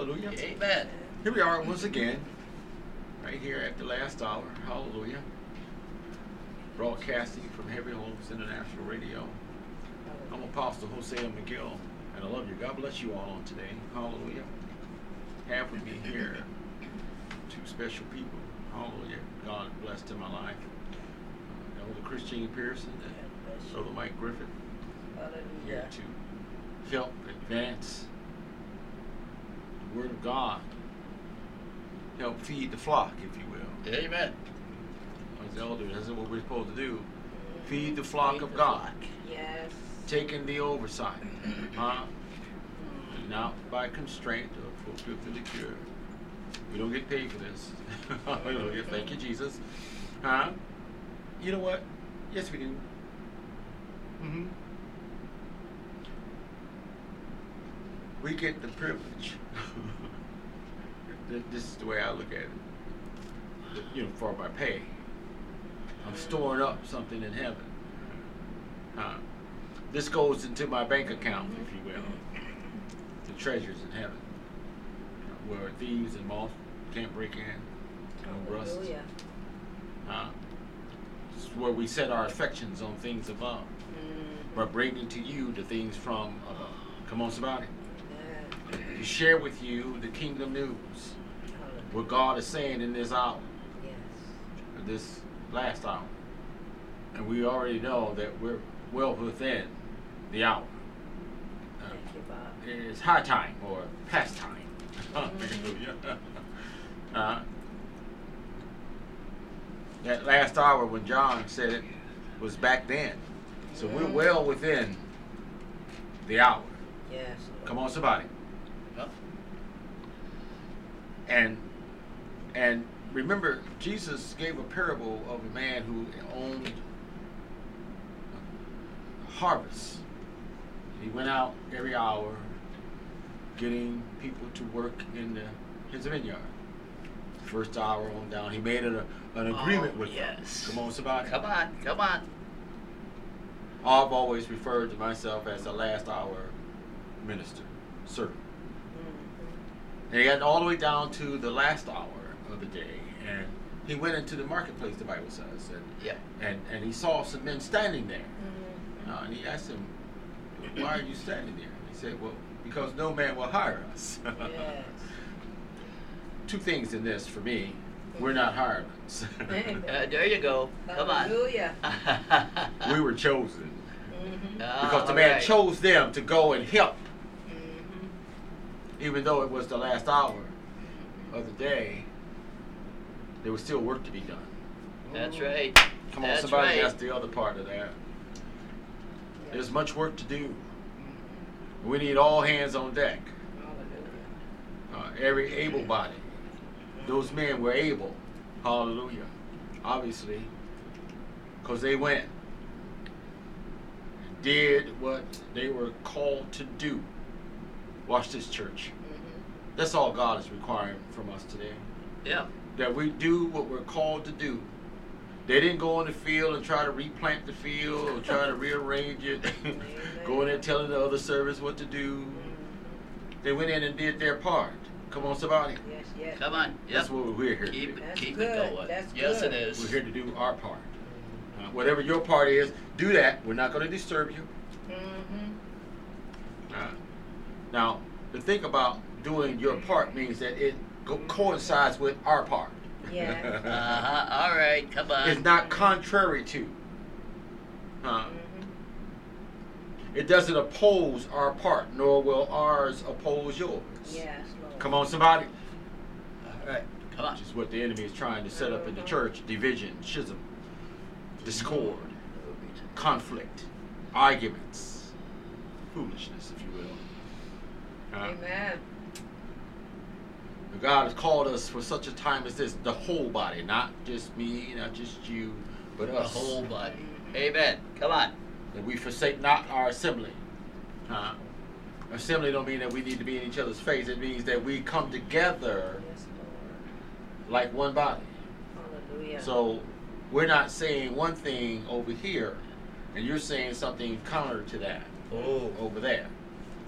Hallelujah. Amen. Here we are once again, right here at the last hour. Hallelujah. Broadcasting from Heavy Homes International Radio. I'm Apostle Jose McGill, and I love you. God bless you all on today. Hallelujah. Have with me here two special people. Hallelujah. God blessed in my life. Uh, Elder Christine Pearson and Brother Mike Griffin here to help advance the Word of God. Help feed the flock, if you will. Amen. As elders, that's what we're supposed to do. Feed the flock of God. Yes. Taking the oversight. huh? Not by constraint or fulfill for the cure. We don't get paid for this. Hallelujah. Thank you, Jesus. Huh? You know what? Yes, we do. hmm We get the privilege. This is the way I look at it. You know, for my pay. I'm storing up something in heaven. Huh? This goes into my bank account, if you will. The treasures in heaven. Where thieves and moth can't break in. No oh, rust. Hallelujah. Huh? This is where we set our affections on things above. Mm-hmm. But bringing to you the things from above. Come on, somebody. To share with you the kingdom news. What God is saying in this hour. this last hour. And we already know that we're well within the hour. Uh, it's high time or past time. Hallelujah. uh, that last hour when John said it was back then. So we're well within the hour. Yes. Come on, somebody. And and remember, Jesus gave a parable of a man who owned a harvest. He went out every hour, getting people to work in the, his vineyard. First hour on down, he made an, an agreement Oh, with them. yes. Come on, somebody. Come on, come on. I've always referred to myself as a last hour minister, servant. And he got all the way down to the last hour of the day, and he went into the marketplace. The Bible says, and Yeah. and, and he saw some men standing there, Uh, and he asked him, "Why are you standing there?" And He said, "Well, because no man will hire us." Yes. Two things in this for me: we're not hirelings. Uh, there you go. Come on. Hallelujah. we were chosen Ah, because the man right. chose them to go and help, even though it was the last hour of the day. There was still work to be done. That's right. Come on, That's somebody. right. That's the other part of that. There's much work to do. We need all hands on deck. Uh, every able body. Those men were able. Hallelujah. Obviously, because they went did what they were called to do. Watch this, church. Mhm. That's all God is requiring from us today. Yeah. That we do what we're called to do. They didn't go in the field and try to replant the field or try to rearrange it. go in there telling the other servants what to do. Mhm. They went in and did their part. Come on, somebody. Yes, yes. Come on. Yep. That's what we're here to Keep do. it, keep good. it going. That's yes, good. it is. We're here to do our part. Uh, whatever your part is, do that. We're not going to disturb you. Mhm. Uh, now, the thing about doing your part means that it go- coincides with our part. Yeah. Uh huh. All right. Come on. it's not contrary to. Uh, Mhm. it doesn't oppose our part, nor will ours oppose yours. Yes, Lord. Come on, somebody. All right. Come on. Which is what the enemy is trying to set up in the church division, schism, discord, conflict, arguments, foolishness, if you. Amen. God has called us for such a time as this, the whole body, not just me, not just you, but The us. whole body. Amen. Come on. That we forsake not our assembly. Uh, assembly don't mean that we need to be in each other's face. It means that we come together Yes, Lord. like one body. Hallelujah. So we're not saying one thing over here, and you're saying something counter to that Oh. over there.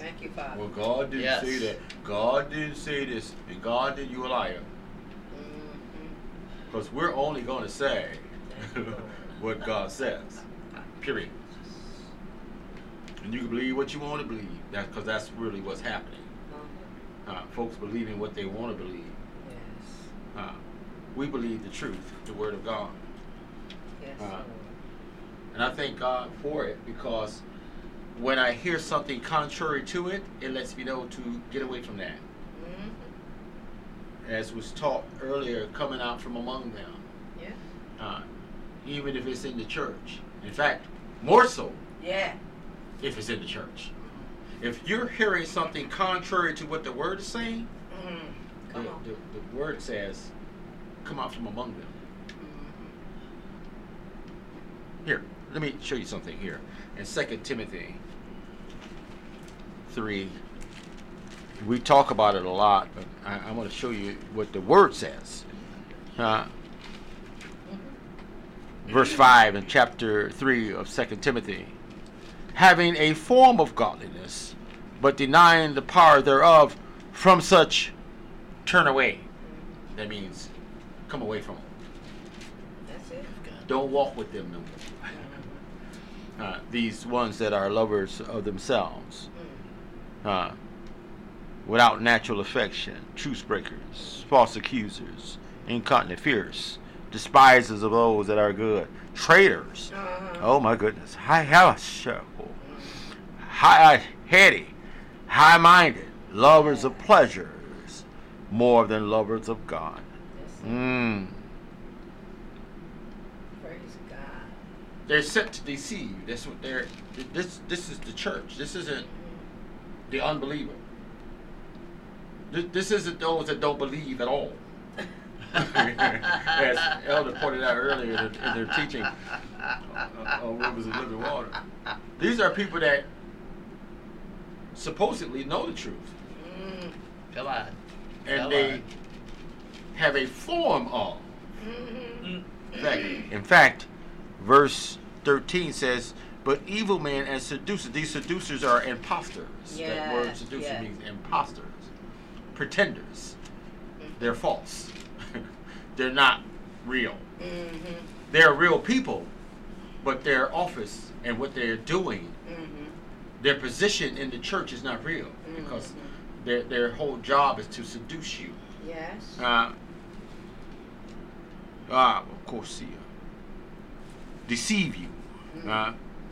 Thank you, Father. Well, God didn't Yes. say that. God didn't say this, and God did you a liar. Because we're only going to say Thank you, Lord. what God says. Period. And you can believe what you want to believe. That's because that's really what's happening. Uh-huh. Uh, folks believing what they want to believe. Yes. Uh, we believe the truth, the Word of God. Yes, Uh, And I thank God for it because when I hear something contrary to it, it lets me know to get away from that. Mhm. As was taught earlier, coming out from among them, Yeah. uh, even if it's in the church. In fact, more so Yeah. if it's in the church. If you're hearing something contrary to what the word is saying, Mhm. the, on. the, the word says, come out from among them. Mhm. Here, let me show you something here. In 2 Timothy 3, we talk about it a lot, but I, I want to show you what the word says. Uh, verse 5 in chapter 3 of 2 Timothy. Having a form of godliness, but denying the power thereof, from such turn away. That means come away from them. That's it. Don't walk with them no more. Uh, these ones that are lovers of themselves. Uh, without natural affection, truce breakers, false accusers, incontinent, fierce, despisers of those that are good, traitors. Uh-huh. Oh my goodness, high house, high heady, high minded, lovers of pleasures, more than lovers of God. Mm. Praise God. They're set to deceive. That's what they're. This this is the church. This isn't the unbeliever. This, this isn't those that don't believe at all. As Elder pointed out earlier in, in their teaching on rivers of living water. These are people that supposedly know the truth, Mm. Come on. and Come they on. have a form of. Mhm. In fact, in fact, verse 13 says, But evil men and seducers, these seducers are imposters. that word seducer yes. means imposters, pretenders. They're false. They're not real. Mhm. They're real people, but their office and what they're doing, Mhm. their position in the church is not real because Mhm. their, their whole job is to seduce you. Yes. Uh, ah, of course, yeah. Deceive you.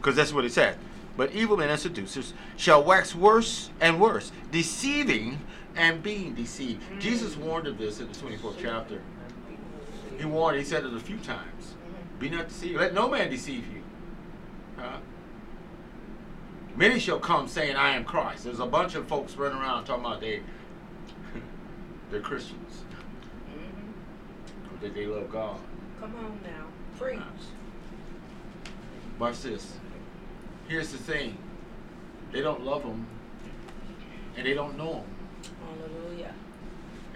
Because that's what it said. But evil men and seducers shall wax worse and worse, deceiving and being deceived. Jesus warned of this in the 24th chapter. He warned, he said it a few times. Be not deceived. Let no man deceive you. Huh? Many shall come saying, I am Christ. There's a bunch of folks running around talking about they, they're Christians. Mhm. That they love God. Come on now. Preach. Watch this. Here's the thing. They don't love him, and they don't know him. Hallelujah.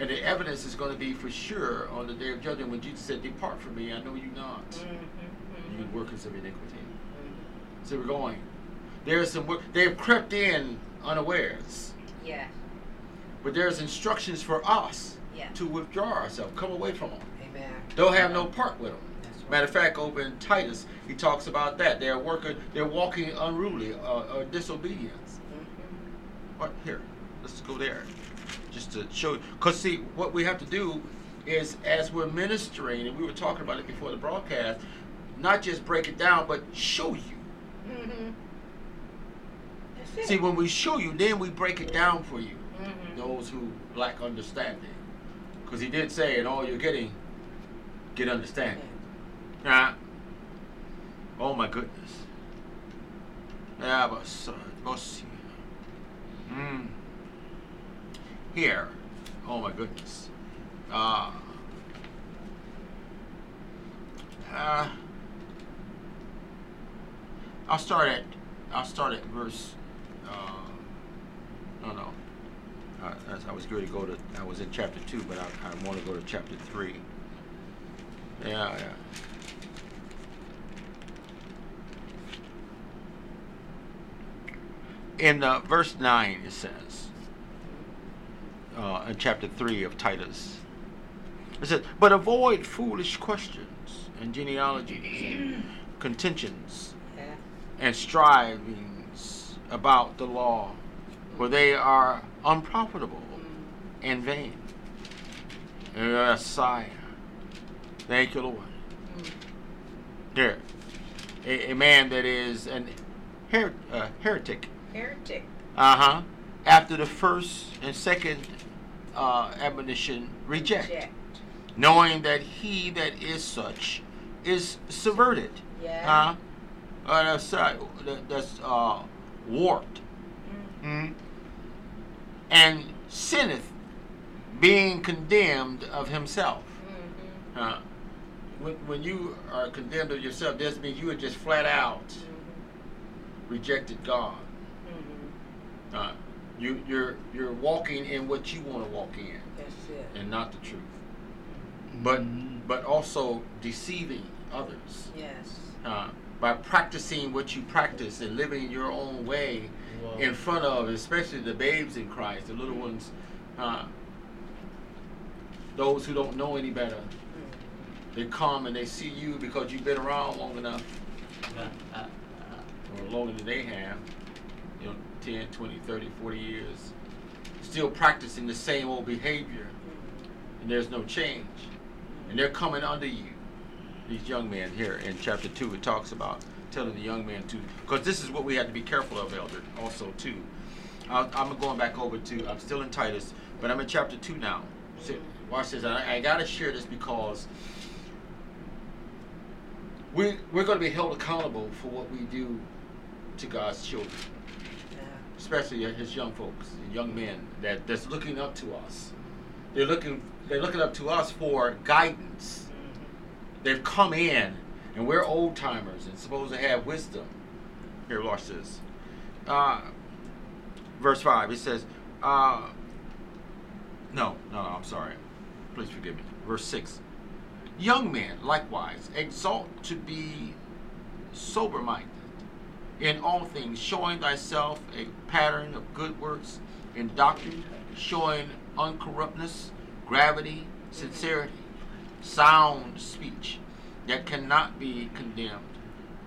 And the evidence is going to be for sure on the day of judgment when Jesus said, Depart from me, I know you not. Mm-hmm. You workers of iniquity. So we're going. There's some work. They've crept in unawares. Yeah. But there's instructions for us Yeah. to withdraw ourselves, come away from them. Amen. Don't have no part with them. Right. Matter of fact, over in Titus, he talks about that. They're working, they're walking unruly, uh, uh, disobedience. Mm-hmm. What here? Let's go there, just to show. You. Cause see, what we have to do is, as we're ministering, and we were talking about it before the broadcast, not just break it down, but show you. Mm-hmm. See, when we show you, then we break it down for you. Mhm. Those who lack understanding, because he did say, "In all you're getting, get understanding." Nah. Oh my goodness. Yeah, son, boss. Mm. Here. Oh my goodness. Uh. Uh. I'll start at. I'll start at verse. Uh, no, no. Uh, I was going to go to. I was in chapter two, but I, I want to go to chapter three. Yeah, yeah. In uh, verse 9, it says, uh, in chapter 3 of Titus, it says, But avoid foolish questions and genealogies and contentions and strivings about the law, for they are unprofitable and vain. Messiah. Thank you, Lord. Here, a, a man that is an her, uh, heretic. Heretic. Uh huh. After the first and second uh, admonition, reject, Reject. knowing that he that is such is subverted. Yeah. Uh, uh, that's uh, that- that's uh, warped. Mm. Mm. And sinneth, being condemned of himself. Mm-hmm. Uh, when, when you are condemned of yourself, doesn't you had just flat out rejected God. Mm-hmm. Uh, you, you're you're walking in what you want to walk in, That's it. and not the truth. But but also deceiving others. Yes. uh, by practicing what you practice and living your own way in front of, especially the babes in Christ, the little ones, uh, those who don't know any better. They come and they see you because you've been around long enough, or longer than they have, you know, 10, 20, 30, 40 years, still practicing the same old behavior, and there's no change. And they're coming under you. These young men here in chapter 2, it talks about telling the young man to, because this is what we have to be careful of, Elder, also, too. I, I'm going back over to, I'm still in Titus, but I'm in chapter 2 now. So, watch this. I, I got to share this because we, we're going to be held accountable for what we do to God's children. Especially His young folks, young men that, that's looking up to us. They're looking, they're looking up to us for guidance. They've come in, and we're old timers and supposed to have wisdom. Here, watch this. Uh, verse 5, it says, uh, no, no, no, I'm sorry. Please forgive me. Verse 6. Young men, likewise, exalt to be sober minded in all things, showing thyself a pattern of good works, in doctrine, showing uncorruptness, gravity, sincerity, sound speech that cannot be condemned,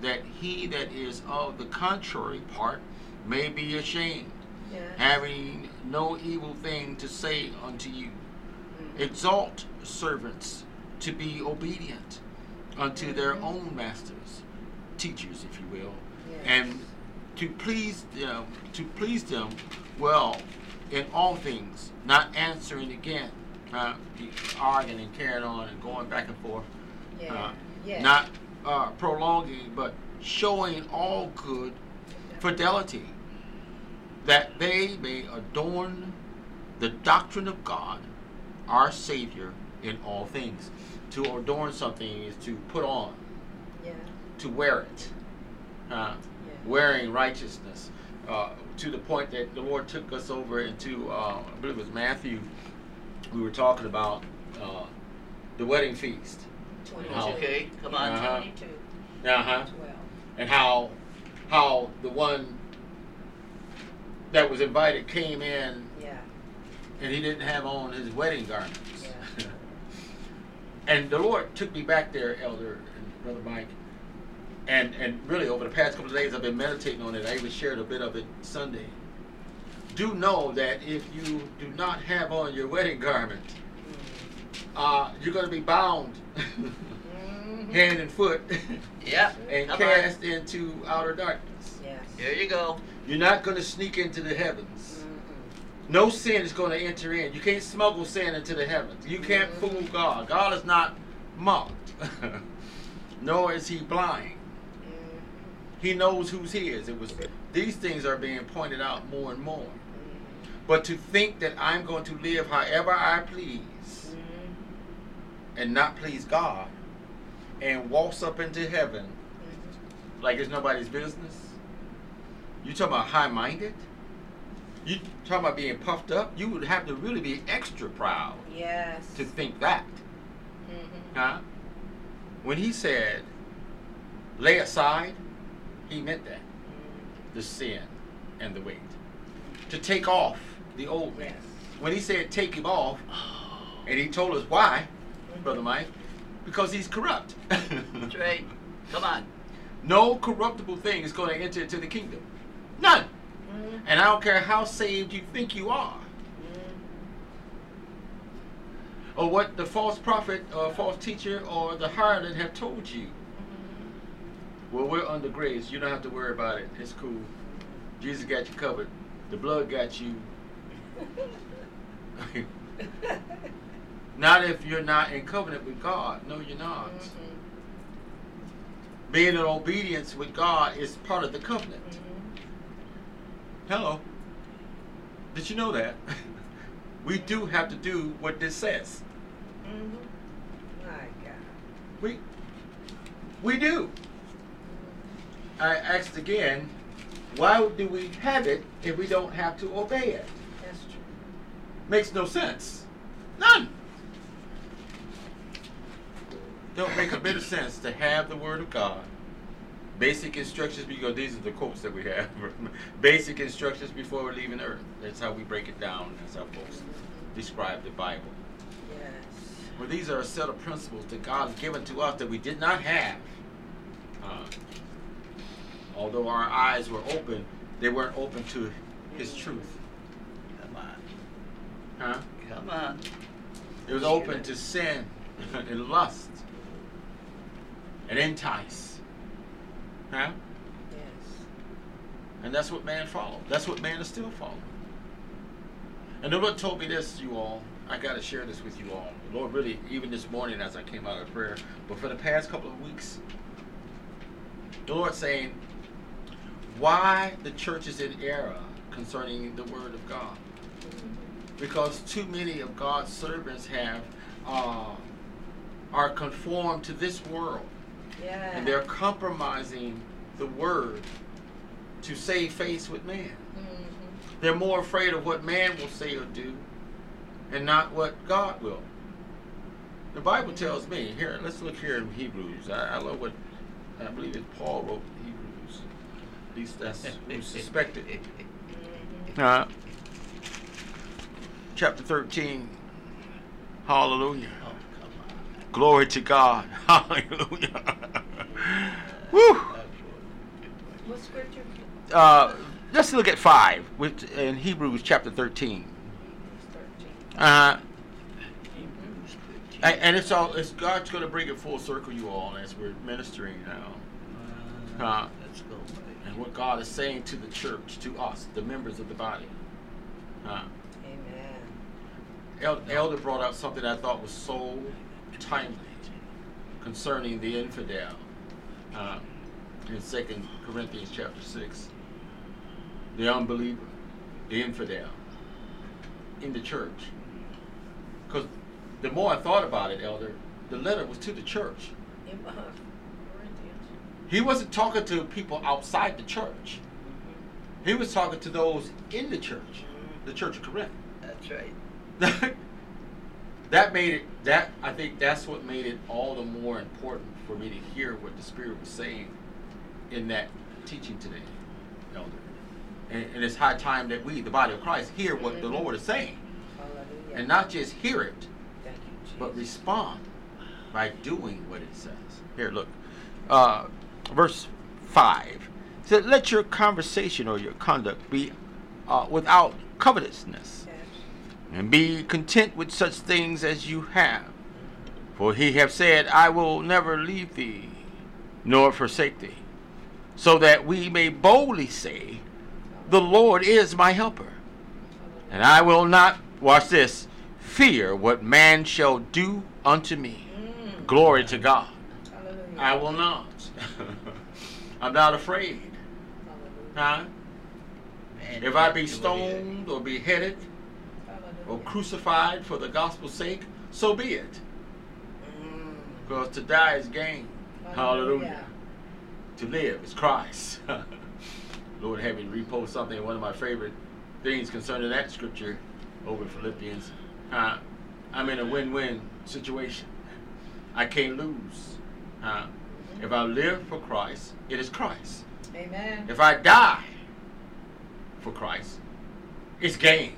that he that is of the contrary part may be ashamed, Yeah. having no evil thing to say unto you. Mm. Exalt servants to be obedient unto their mm-hmm. own masters, teachers, if you will, Yes. And to please them, to please them well in all things, not answering again, uh, arguing and carrying on and going back and forth, Yeah. uh, yeah. not uh, prolonging, but showing all good fidelity, that they may adorn the doctrine of God, our Savior, in all things. To adorn something is to put on, Yeah. to wear it. uh, wearing righteousness, uh, to the point that the Lord took us over into, uh, I believe it was Matthew. We were talking about uh, the wedding feast. How- Okay, come on. Uh-huh. Twenty-two, Uh huh. twelve. And how how the one that was invited came in Yeah, and he didn't have on his wedding garments. Yeah. and the Lord took me back there, Elder and Brother Mike. And and really over the past couple of days I've been meditating on it. I even shared a bit of it Sunday. Do know that if you do not have on your wedding garment, uh, you're going to be bound Mhm. hand and foot Yep. and Come cast into outer darkness. yes. on. Here you go. You're not going to sneak into the heavens. Mhm. No sin is going to enter in. You can't smuggle sin into the heavens. You can't fool God. God is not mocked, nor is he blind. He knows who's his. It was these things are being pointed out more and more. But to think that I'm going to live however I please and not please God and waltz up into heaven like it's nobody's business. You talking about high minded? You talking about being puffed up? You would have to really be extra proud Yes. to think that. Mhm. Huh? When he said, lay aside, he meant that. The sin and the weight. To take off the old man. Yes. When he said take him off, and he told us why. Brother Mike, because he's corrupt. That's right. Come on. no corruptible thing is going to enter into the kingdom. None. Mhm. And I don't care how saved you think you are, Mhm. or what the false prophet or false teacher or the harlot have told you. Well, we're under grace. You don't have to worry about it. It's cool. Jesus got you covered. The blood got you. not if you're not in covenant with God. No, you're not. Mhm. Being in obedience with God is part of the covenant. Mhm. Hello. Did you know that? we do have to do what this says. Mhm. My God. We we do. I asked again, why do we have it if we don't have to obey it? That's true. Makes no sense. None. Don't make a bit of sense to have the word of God. Basic instructions because these are the quotes that we have. Basic instructions before we're leaving earth. That's how we break it down. That's how folks describe the Bible. Yes. Well, these are a set of principles that God has given to us that we did not have. Uh, although our eyes were open, they weren't open to His truth. Come on. Huh? Come on. It was open to sin and lust and entice. Huh? Yes. And that's what man followed. That's what man is still following. And the Lord told me this, you all. I got to share this with you all. The Lord really, even this morning as I came out of prayer, but for the past couple of weeks, the Lord saying, why the church is in error concerning the Word of God. Because too many of God's servants have uh, are conformed to this world Yeah. and they're compromising the word to save face with man. Mhm. They're more afraid of what man will say or do and not what God will. The Bible tells me, here, let's look here in Hebrews. I, I love what I believe it's Paul wrote Hebrews. At least that's who's suspected. Mhm. Uh, chapter 13. Hallelujah. Oh, come on. Glory to God. Hallelujah. Woo. What scripture? Uh, let's look at five with in Hebrews chapter thirteen. Thirteen. Uh, and, and it's all it's God's going to bring it full circle, you all, as we're ministering now, Uh, what God is saying to the church, to us, the members of the body. Uh, Amen. Elder brought out something I thought was so timely concerning the infidel uh, in Second Corinthians chapter six. The unbeliever, the infidel in the church. Because the more I thought about it, Elder, the letter was to the church. Uh, Corinthians. He wasn't talking to people outside the church. He was talking to those in the church, the church of Corinth. That's right. that made it that I think that's what made it all the more important for me to hear what the Spirit was saying in that teaching today, Elder. And, and it's high time that we, the body of Christ, hear what the Lord is saying. Hallelujah. And not just hear it, you, but respond by doing what it says. Here, look. Uh, verse 5 it said, Let your conversation or your conduct be uh, without covetousness, and be content with such things as you have. For he have said, I will never leave thee, nor forsake thee, so that we may boldly say, The Lord is my helper. And I will not, watch this, fear what man shall do unto me. Mm. Glory to God. Hallelujah. I will not. I'm not afraid. Huh? Man, If I be stoned or beheaded or crucified for the gospel's sake, so be it. Mm. Because to die is gain. Hallelujah. To live is Christ. Lord, have me repost something. One of my favorite things concerning that scripture over Philippians. Uh, I'm in a win-win situation. I can't lose. Uh, if I live for Christ, it is Christ. Amen. If I die for Christ, it's gain.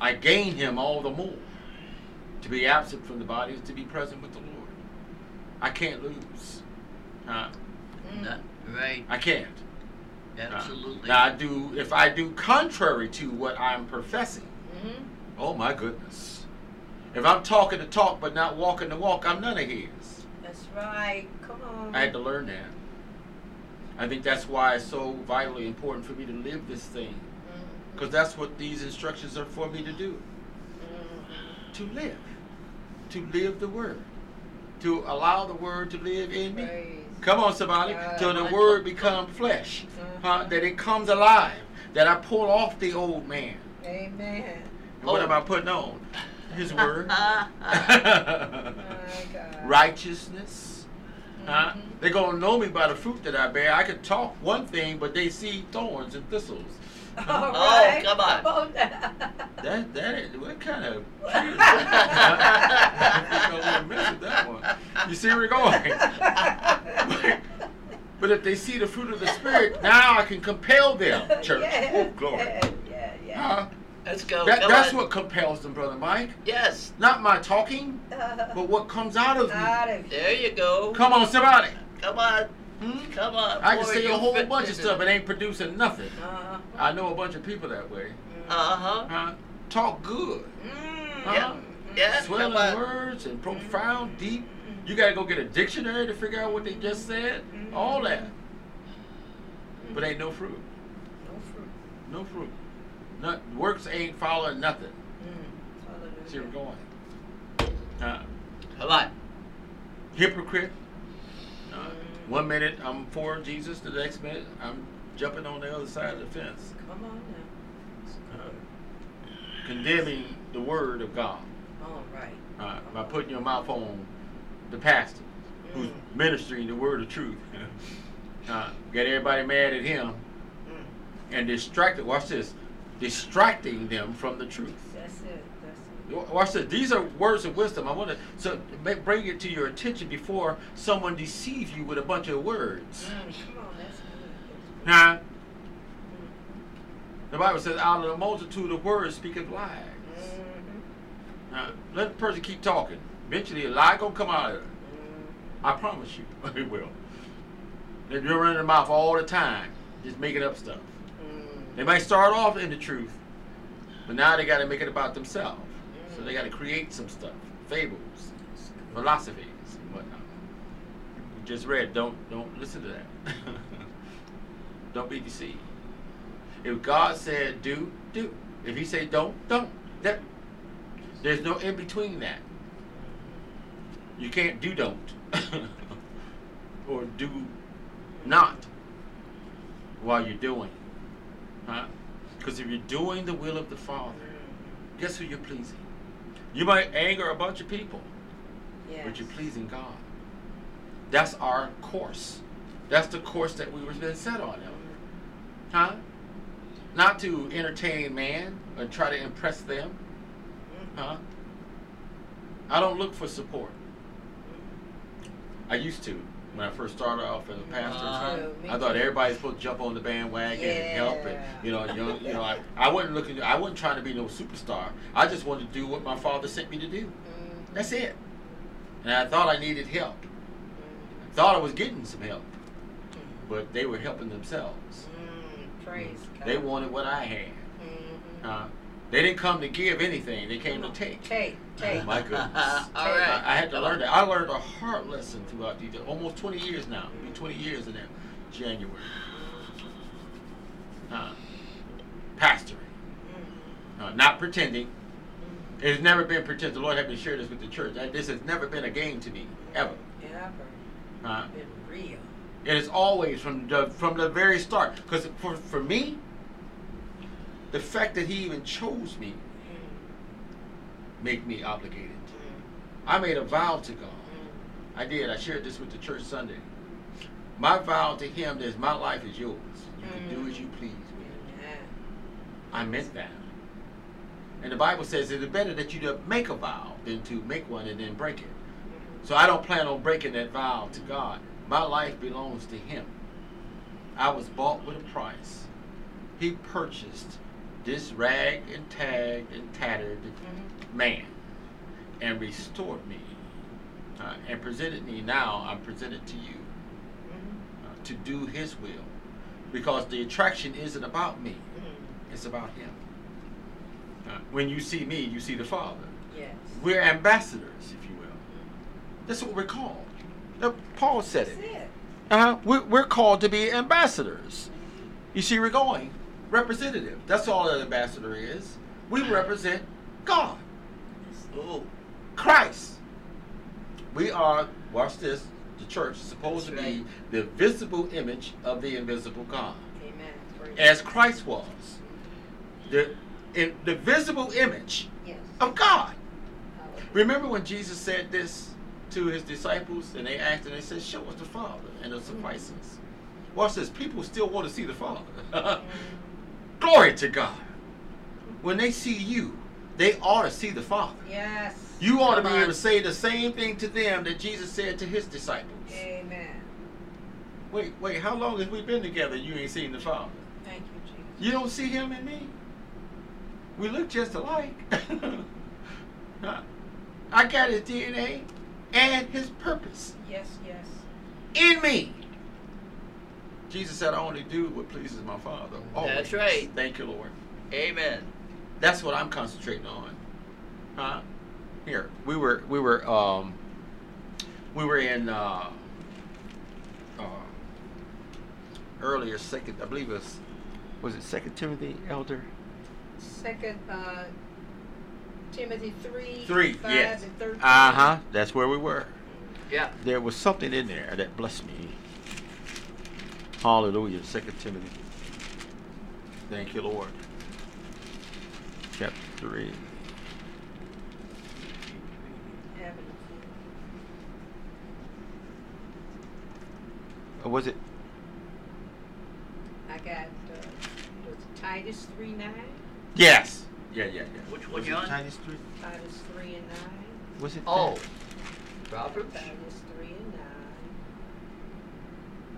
I gain him all the more. To be absent from the body is to be present with the Lord. I can't lose. Uh, Mm. Not right. I can't. Uh, Absolutely. Now I do if I do contrary to what I'm professing. Mhm. Oh my goodness. If I'm talking the talk but not walking the walk, I'm none of his. That's right. Come on. I had to learn that. I think that's why it's so vitally important for me to live this thing. Because that's what these instructions are for me to do. Mhm. To live. To live the word. To allow the word to live in me. Praise. Come on, somebody. God. Till the word become flesh. Mhm. Huh? That it comes alive. That I pull off the old man. Amen. And What am I putting on? His word. My God. Righteousness. Huh? Mhm. They're gonna know me by the fruit that I bear. I can talk one thing, but they see thorns and thistles. All Oh, come on. Come on. That that is what kind of tree is? I don't want to mess with that one. You see where we're going. But if they see the fruit of the spirit, now I can compel them, church. Yeah, Oh, glory. Yeah, yeah, yeah. Huh? Let's go. That, Come that's on. what compels them, brother Mike. Yes. Not my talking, but what comes out of me. There you go. Come on, somebody. Come on. Hmm? Come on. I can boy, say a whole fit bunch of stuff. It ain't producing nothing. Uh-huh. I know a bunch of people that way. Uh-huh. Huh? Talk good. Mm. Huh? Yeah. Yeah. Come Swelling on. words and profound, deep. You gotta go get a dictionary to figure out what they just said. All that. But ain't no fruit. No fruit. No fruit. Not, works ain't following nothing. Mm. See where we're going. Uh, Come on. hypocrite. Uh, one minute I'm for Jesus, the next minute I'm jumping on the other side of the fence, Come on now. uh, condemning the word of God All right. uh, by putting your mouth on the pastor who's Mm. ministering the word of truth. uh, get everybody mad at him Mm. and distracted. Watch this, distracting them from the truth. That's it. That's it. Watch this. These are words of wisdom. I want to so bring it to your attention before someone deceives you with a bunch of words. Mm. Come on. That's good. Huh? Mm. The Bible says, "Out of the multitude of words speaketh lies." Mhm. Now, let the person keep talking. Eventually, a lie gonna come out of it. Mm. I promise you, it will. They're running their mouth all the time, just making up stuff. They might start off in the truth, but now they got to make it about themselves. So they got to create some stuff, fables, philosophies, and whatnot. We just read. Don't don't listen to that. don't be deceived. If God said do, do. If He say don't, don't. That there's no in between that. You can't do don't or do not while you're doing. Huh? Because if you're doing the will of the Father, guess who you're pleasing? You might anger a bunch of people, Yes. but you're pleasing God. That's our course. That's the course that we were been set on, Elder. Huh? Not to entertain man or try to impress them. Huh? I don't look for support. I used to when I first started off as a pastor. Uh-huh. I thought too. everybody's supposed to jump on the bandwagon and help, and you know, you know, you know. I, I wasn't looking. I wasn't trying to be no superstar. I just wanted to do what my father sent me to do. Mhm. That's it. And I thought I needed help. I thought I was getting some help, but they were helping themselves. Mm, Praise God. They wanted what I had. Mhm. Uh, they didn't come to give anything. They came to take. Take, take. Oh my goodness. All I, right. I had to learn that. I learned a hard lesson throughout these almost 20 years now. It'll be 20 years in there, January. Uh, pastoring, Mhm. uh, not pretending. It has never been pretend. The Lord has been share this with the church. That This has never been a game to me, ever. Ever. Uh, Been real. it is always from the from the very start. Because for for me, the fact that He even chose me Mm, make me obligated. I made a vow to God. I did. I shared this with the church Sunday. My vow to him is my life is yours. You can do as you please with it. I meant that. And the Bible says it is better that you make a vow than to make one and then break it. So I don't plan on breaking that vow to God. My life belongs to him. I was bought with a price. He purchased this rag and tagged and tattered Mhm. Man and restored me uh, and presented me. Now i'm presented to you Mhm. uh, to do his will. Because the attraction isn't about me. Mhm. it's about him. Uh, when you see me you see the father. Yes. we're ambassadors if you will. That's what we're called. Uh, paul said it. It. uh-huh. we're, we're called to be ambassadors. You see we're going representative. That's all an ambassador is. We represent god Ooh. Christ. We are, watch this, the church is supposed That's to be the visible image of the invisible God. Amen. As Christ was. The, in, the visible image Yes. of God. Remember when Jesus said this to his disciples and they asked and they said, Show us the Father and it mm-hmm. suffices. Watch this, people still want to see the Father. Glory to God. When they see you, they ought to see the Father. Yes. You ought to be Come able to say the same thing to them that Jesus said to his disciples. Amen. Wait, wait, how long have we been together? You ain't seen the Father. Thank you, Jesus. You don't see him in me. We look just alike. I got his DNA and his purpose Yes, yes. in me. Jesus said, I only do what pleases my Father. That's right. Thank you, Lord. Amen. That's what I'm concentrating on. Huh? Here, we were we were um we were in uh, uh earlier second I believe it was was it second Timothy elder? Second, uh, Timothy 3, Three, 5 yes. and 13. Uh-huh. That's where we were. Yeah. There was something in there that blessed me. Hallelujah. Second Timothy. Thank you, Lord. Chapter three. Having Or was it I got, uh, was it Titus 3 9? Yes. Yeah, yeah, yeah. Which one Was you it on? Titus three? Titus 3 and 9. Was it? Oh. that? Proverbs? Titus 3 and 9.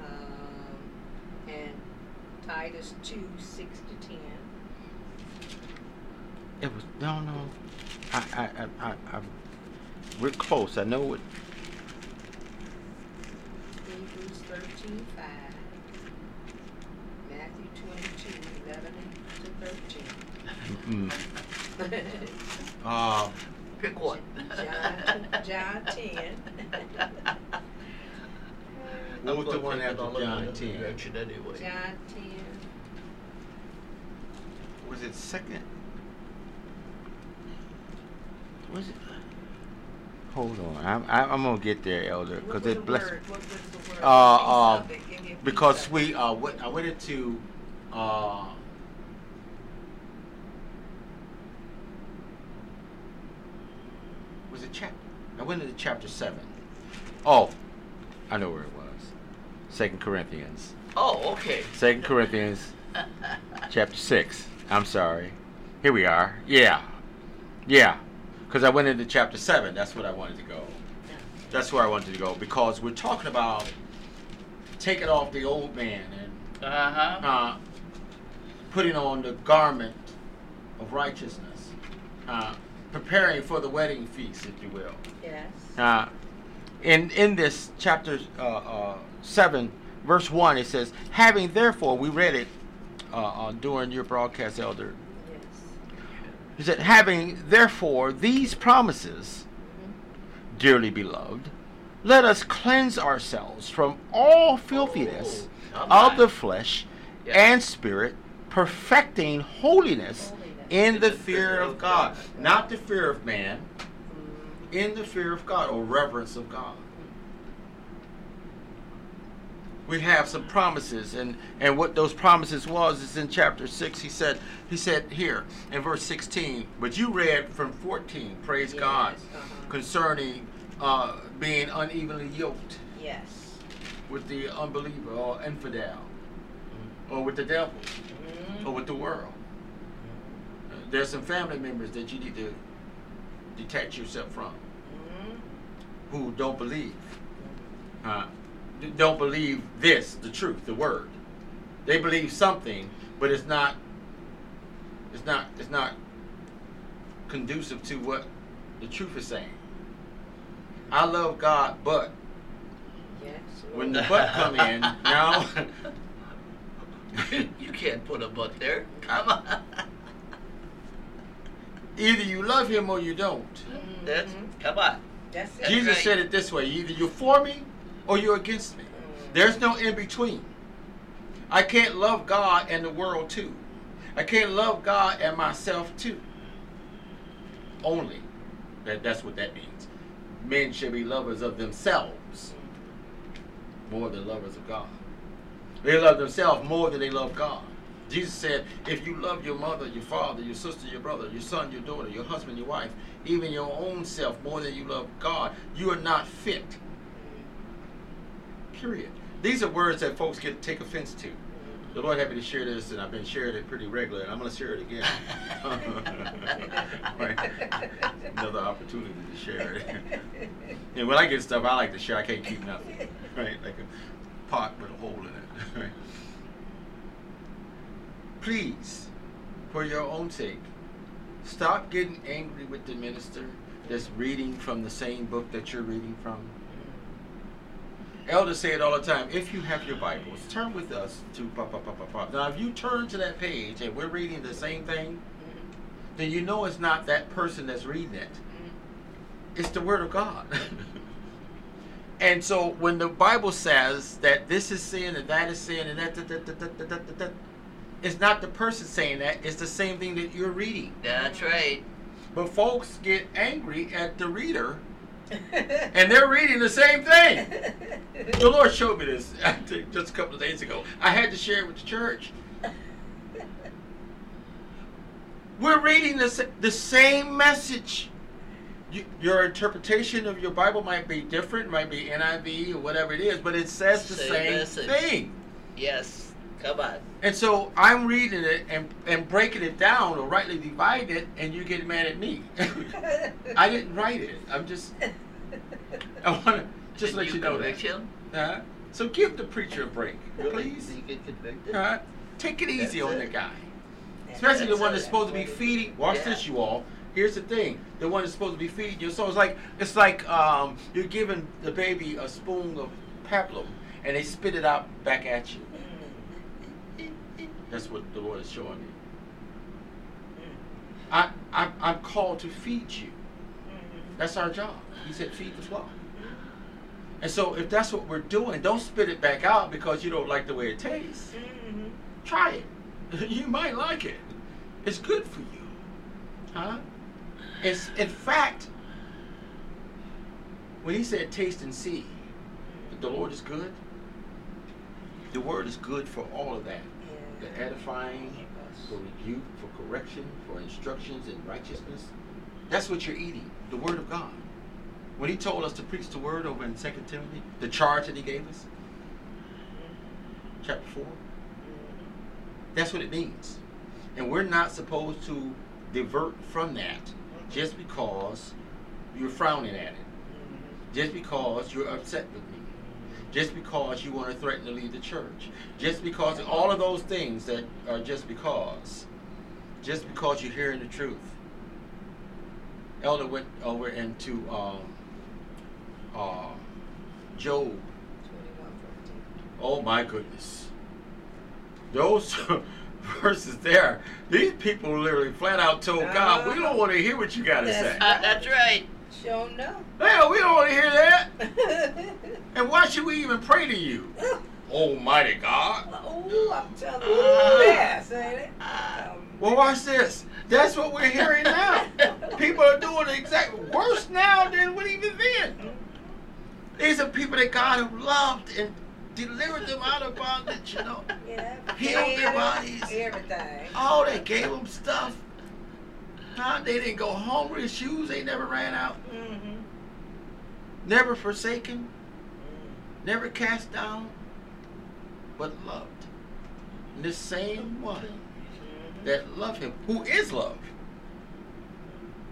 Um, and Titus 2 6 to 10. It was no, no. I, I, I, I, I we're close. I know it. Hebrews 13 5. Matthew 22 11 Mm, to 13. um, Pick one. John, John 10. What was the I'm one gonna after it John 10? Direction anyway. John 10. was it second? Was it? Hold on. I'm, I, I'm gonna get there, Elder, because it the blessed. word? What was the word? Uh, uh, Piece of it. Give me Because we uh went, I went into uh was it chapter I went into chapter seven. Oh, I know where it was. Second Corinthians. Oh, okay. Second Corinthians chapter 6. I'm sorry. Here we are. Yeah. Yeah. Because I went into chapter 7. That's what I wanted to go. That's where I wanted to go. Because we're talking about taking off the old man and Uh-huh. uh, putting on the garment of righteousness. Uh, preparing for the wedding feast, if you will. Yes. Uh, in in this chapter uh, uh, seven, verse one, it says, "Having therefore," we read it uh, uh, during your broadcast, Elder. He said, "Having therefore these promises, dearly beloved, let us cleanse ourselves from all filthiness Oh, come of the flesh Yes. and spirit, perfecting holiness." Holiness. In the fear of God, not the fear of man, in the fear of God or reverence of God. We have some promises, and and what those promises was is in chapter six. He said he said here in verse sixteen, but you read from fourteen. Praise God, uh-huh. concerning uh, being unevenly yoked Yes. with the unbeliever or infidel, or with the devil, Mhm. or with the world. Uh, There's some family members that you need to detach yourself from. Mhm. who don't believe. Uh, d- don't believe this, the truth, the word. They believe something, but it's not. It's not. It's not conducive to what the truth is saying. I love God, but Yes. when the but come in, now you can't put a butt there. Come on. either you love Him or you don't. Mhm. That's come on. That's. That's Jesus right. said it this way: either you're for me or you're against me. There's no in between. I can't love God and the world too. I can't love God and myself too. Only. That, that's what that means. Men should be lovers of themselves more than lovers of God. They love themselves more than they love God. Jesus said, if you love your mother, your father, your sister, your brother, your son, your daughter, your husband, your wife, even your own self more than you love God, you are not fit Period. These are words that folks get take offense to. The Lord me to share this, and I've been sharing it pretty regularly, and I'm going to share it again. Right. Another opportunity to share it. and when I get stuff I like to share, I can't keep nothing. Right? Like a pot with a hole in it. Please, for your own sake, stop getting angry with the minister that's reading from the same book that you're reading from. Elders say it all the time. If you have your Bibles, turn with us to pa pa pa pa pa. Now, if you turn to that page and we're reading the same thing, mm-hmm. then you know it's not that person that's reading it. Mm-hmm. It's the Word of God. and so when the Bible says that this is sin and that is sin and that, that, that, that, that, that, that, that it's not the person saying that. It's the same thing that you're reading. That's right. But folks get angry at the reader, and they're reading the same thing. The Lord showed me this just a couple of days ago. I had to share it with the church. We're reading the, the same message. You, your interpretation of your Bible might be different, might be NIV or whatever it is, but it says the Same same thing. Yes. Come on. And so I'm reading it and, and breaking it down or rightly dividing it, and you get mad at me. I didn't write it. I'm just, I want to just Did let you, know that. him? Uh, so give the preacher a break, Really? please. Did you get convicted? Uh, take it easy That's on the it. guy. Especially the one that's supposed to be feeding. Watch Yeah. this, you all. Here's the thing: the one that's supposed to be feeding you. So it's like it's like um, you're giving the baby a spoon of pablum, and they spit it out back at you. That's what the Lord is showing me. Mm-hmm. I, I I'm called to feed you. Mm-hmm. That's our job. He said, feed the flock. Mm-hmm. And so if that's what we're doing, don't spit it back out because you don't like the way it tastes. Try it. You might like it. It's good for you. Huh? It's in fact, when he said taste and see that the Lord is good, the word is good for all of that. The edifying, for rebuke, for correction, for instructions in righteousness. That's what you're eating, the word of God. When he told us to preach the word over in 2 Timothy, the charge that he gave us, chapter 4? Mm-hmm. That's what it means. And we're not supposed to divert from that just because you're frowning at it, just because you're upset with me, just because you want to threaten to leave the church, just because all of those things that are just because, just because you're hearing the truth. Elder went over into um, uh, Job. Oh my goodness. Those verses there, these people literally flat out told God, we don't want to hear what you got to say. Uh, that's right. Show no. Hell, we don't want to hear that. And why should we even pray to you? Almighty God. oh, I'm telling Uh, you, yes, ain't it? uh, Well, watch this. That's what we're hearing now. People are doing the exact worse now than what even then. These are people that God have loved and delivered them out of bondage, you know. yeah, Healed their bodies. Everything. Oh, they gave them stuff. Huh? They didn't go hungry. Shoes they never ran out. Mm-hmm. Never forsaken. Never cast down. But loved. And this same one that love him, who is love,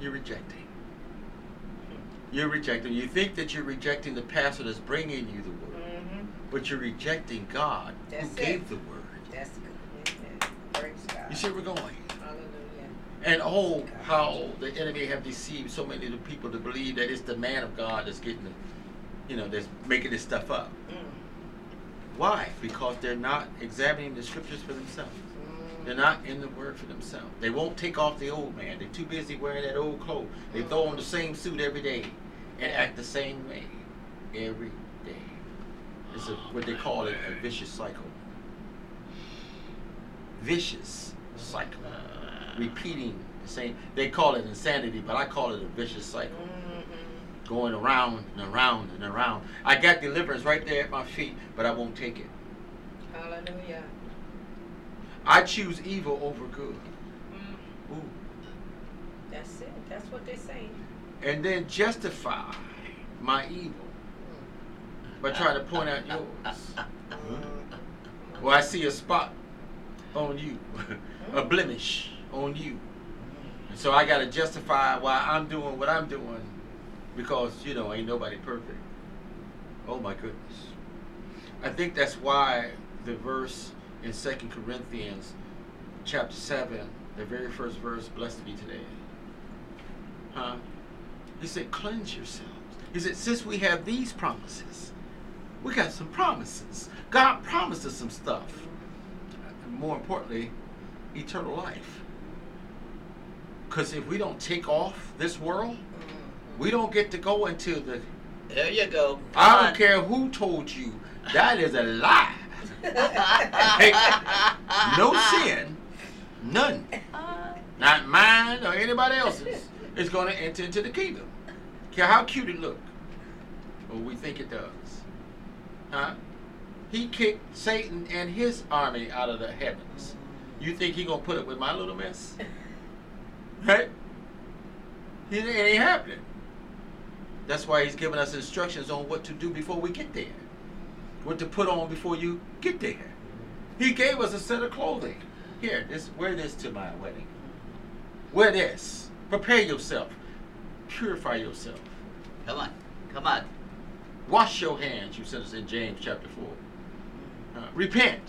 you're rejecting. You're rejecting. You think that you're rejecting the pastor that's bringing you the word, Mm-hmm. but you're rejecting God That's who it. gave the word. That's good. Yeah. Praise God. You see where we're going? And oh, how the enemy have deceived so many of the people to believe that it's the man of God that's getting the, you know, that's making this stuff up. Mm. Why? Because they're not examining the scriptures for themselves. They're not in the word for themselves. They won't take off the old man. They're too busy wearing that old clothes. They throw on the same suit every day and act the same way every day. It's a, what they call it a vicious cycle. Vicious cycle. Repeating the same. They call it insanity, but I call it a vicious cycle. Mm-hmm. Going around and around and around. I got deliverance right there at my feet, but I won't take it. Hallelujah. I choose evil over good. Mm. Ooh. That's it. That's what they're saying. and then justify my evil by trying to point out yours. Mm. Or I see a spot on you, a blemish on you. And so I got to justify why I'm doing what I'm doing because, you know, ain't nobody perfect. Oh my goodness. I think that's why the verse in Second Corinthians chapter 7, the very first verse, blessed be today. Huh? He said, cleanse yourselves. He said, since we have these promises, we got some promises. God promised us some stuff. More importantly, eternal life. Because if we don't take off this world, mm-hmm. we don't get to go into the. There you go. I don't care who told you that is a lie. No sin, none, uh. not mine or anybody else's, is going to enter into the kingdom. Care how cute it look, or we think it does. Huh? He kicked Satan and his army out of the heavens. You think he gonna put up with my little mess? Right? It ain't happening. That's why he's giving us instructions on what to do before we get there. What to put on before you get there. He gave us a set of clothing. Here, this wear this to my wedding. Wear this. Prepare yourself. Purify yourself. Come on. Come on. Wash your hands, you said us in James chapter 4. Uh, repent.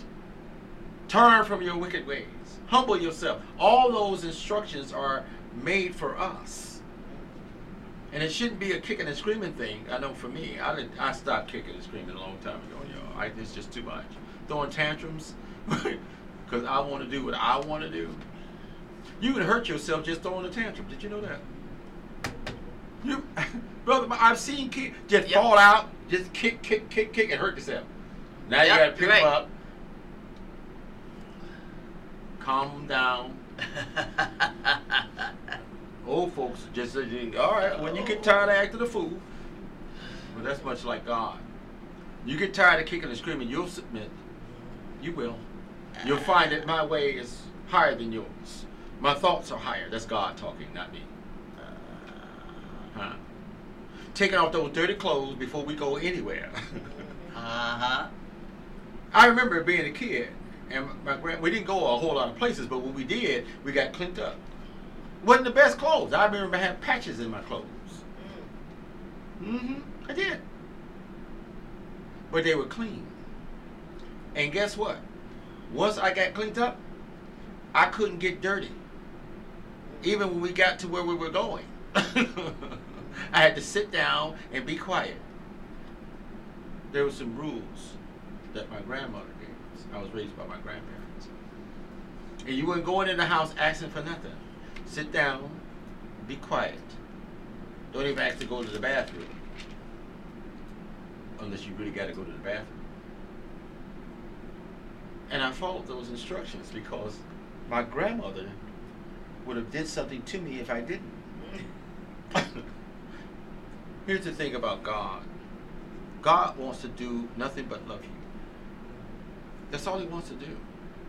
Turn from your wicked ways. Humble yourself. All those instructions are made for us. And it shouldn't be a kicking and screaming thing. I know for me, I did, I stopped kicking and screaming a long time ago, y'all. I, it's just too much. Throwing tantrums because I want to do what I want to do. You can hurt yourself just throwing a tantrum. Did you know that? You, brother, I've seen kids just Yep. fall out, just kick, kick, kick, kick, and hurt themselves. Now Yep, you got to pick you're them up, calm down. Old folks just say, all right, when you get tired of acting a fool, well, that's much like God. You get tired of kicking and screaming, you'll submit. You will. You'll find that my way is higher than yours. My thoughts are higher. That's God talking, not me. Huh? Taking off those dirty clothes before we go anywhere. Uh huh. I remember being a kid, and my grand we didn't go a whole lot of places, but when we did, we got cleaned up. Wasn't the best clothes. I remember having patches in my clothes. Mm-hmm. I did. But they were clean. And guess what? Once I got cleaned up, I couldn't get dirty. Even when we got to where we were going. I had to sit down and be quiet. There were some rules that my grandmother. I was raised by my grandparents. And you weren't going in the house asking for nothing. Sit down, be quiet. Don't even ask to go to the bathroom. Unless you really got to go to the bathroom. And I followed those instructions because my grandmother would have did something to me if I didn't. Here's the thing about God. God wants to do nothing but love you. That's all he wants to do.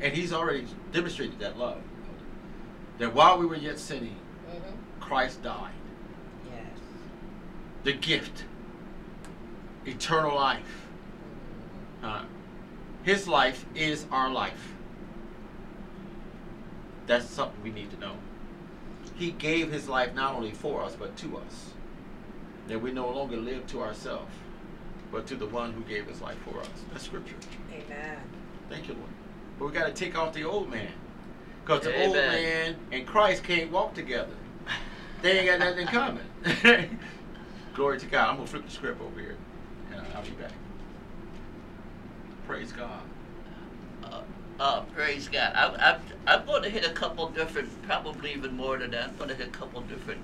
And he's already demonstrated that love. That while we were yet sinning, Mm-hmm. Christ died. Yes. The gift. Eternal life. Uh, his life is our life. That's something we need to know. He gave his life not only for us, but to us. That we no longer live to ourselves, but to the one who gave his life for us. That's scripture. Amen. Thank you, Lord. But we got to take off the old man. Because the old man and Christ can't walk together. They ain't got nothing in common. Glory to God. I'm going to flip the script over here. And I'll be back. Praise God. Uh, uh, praise God. I, I'm, I'm going to hit a couple different, probably even more than that. I'm going to hit a couple different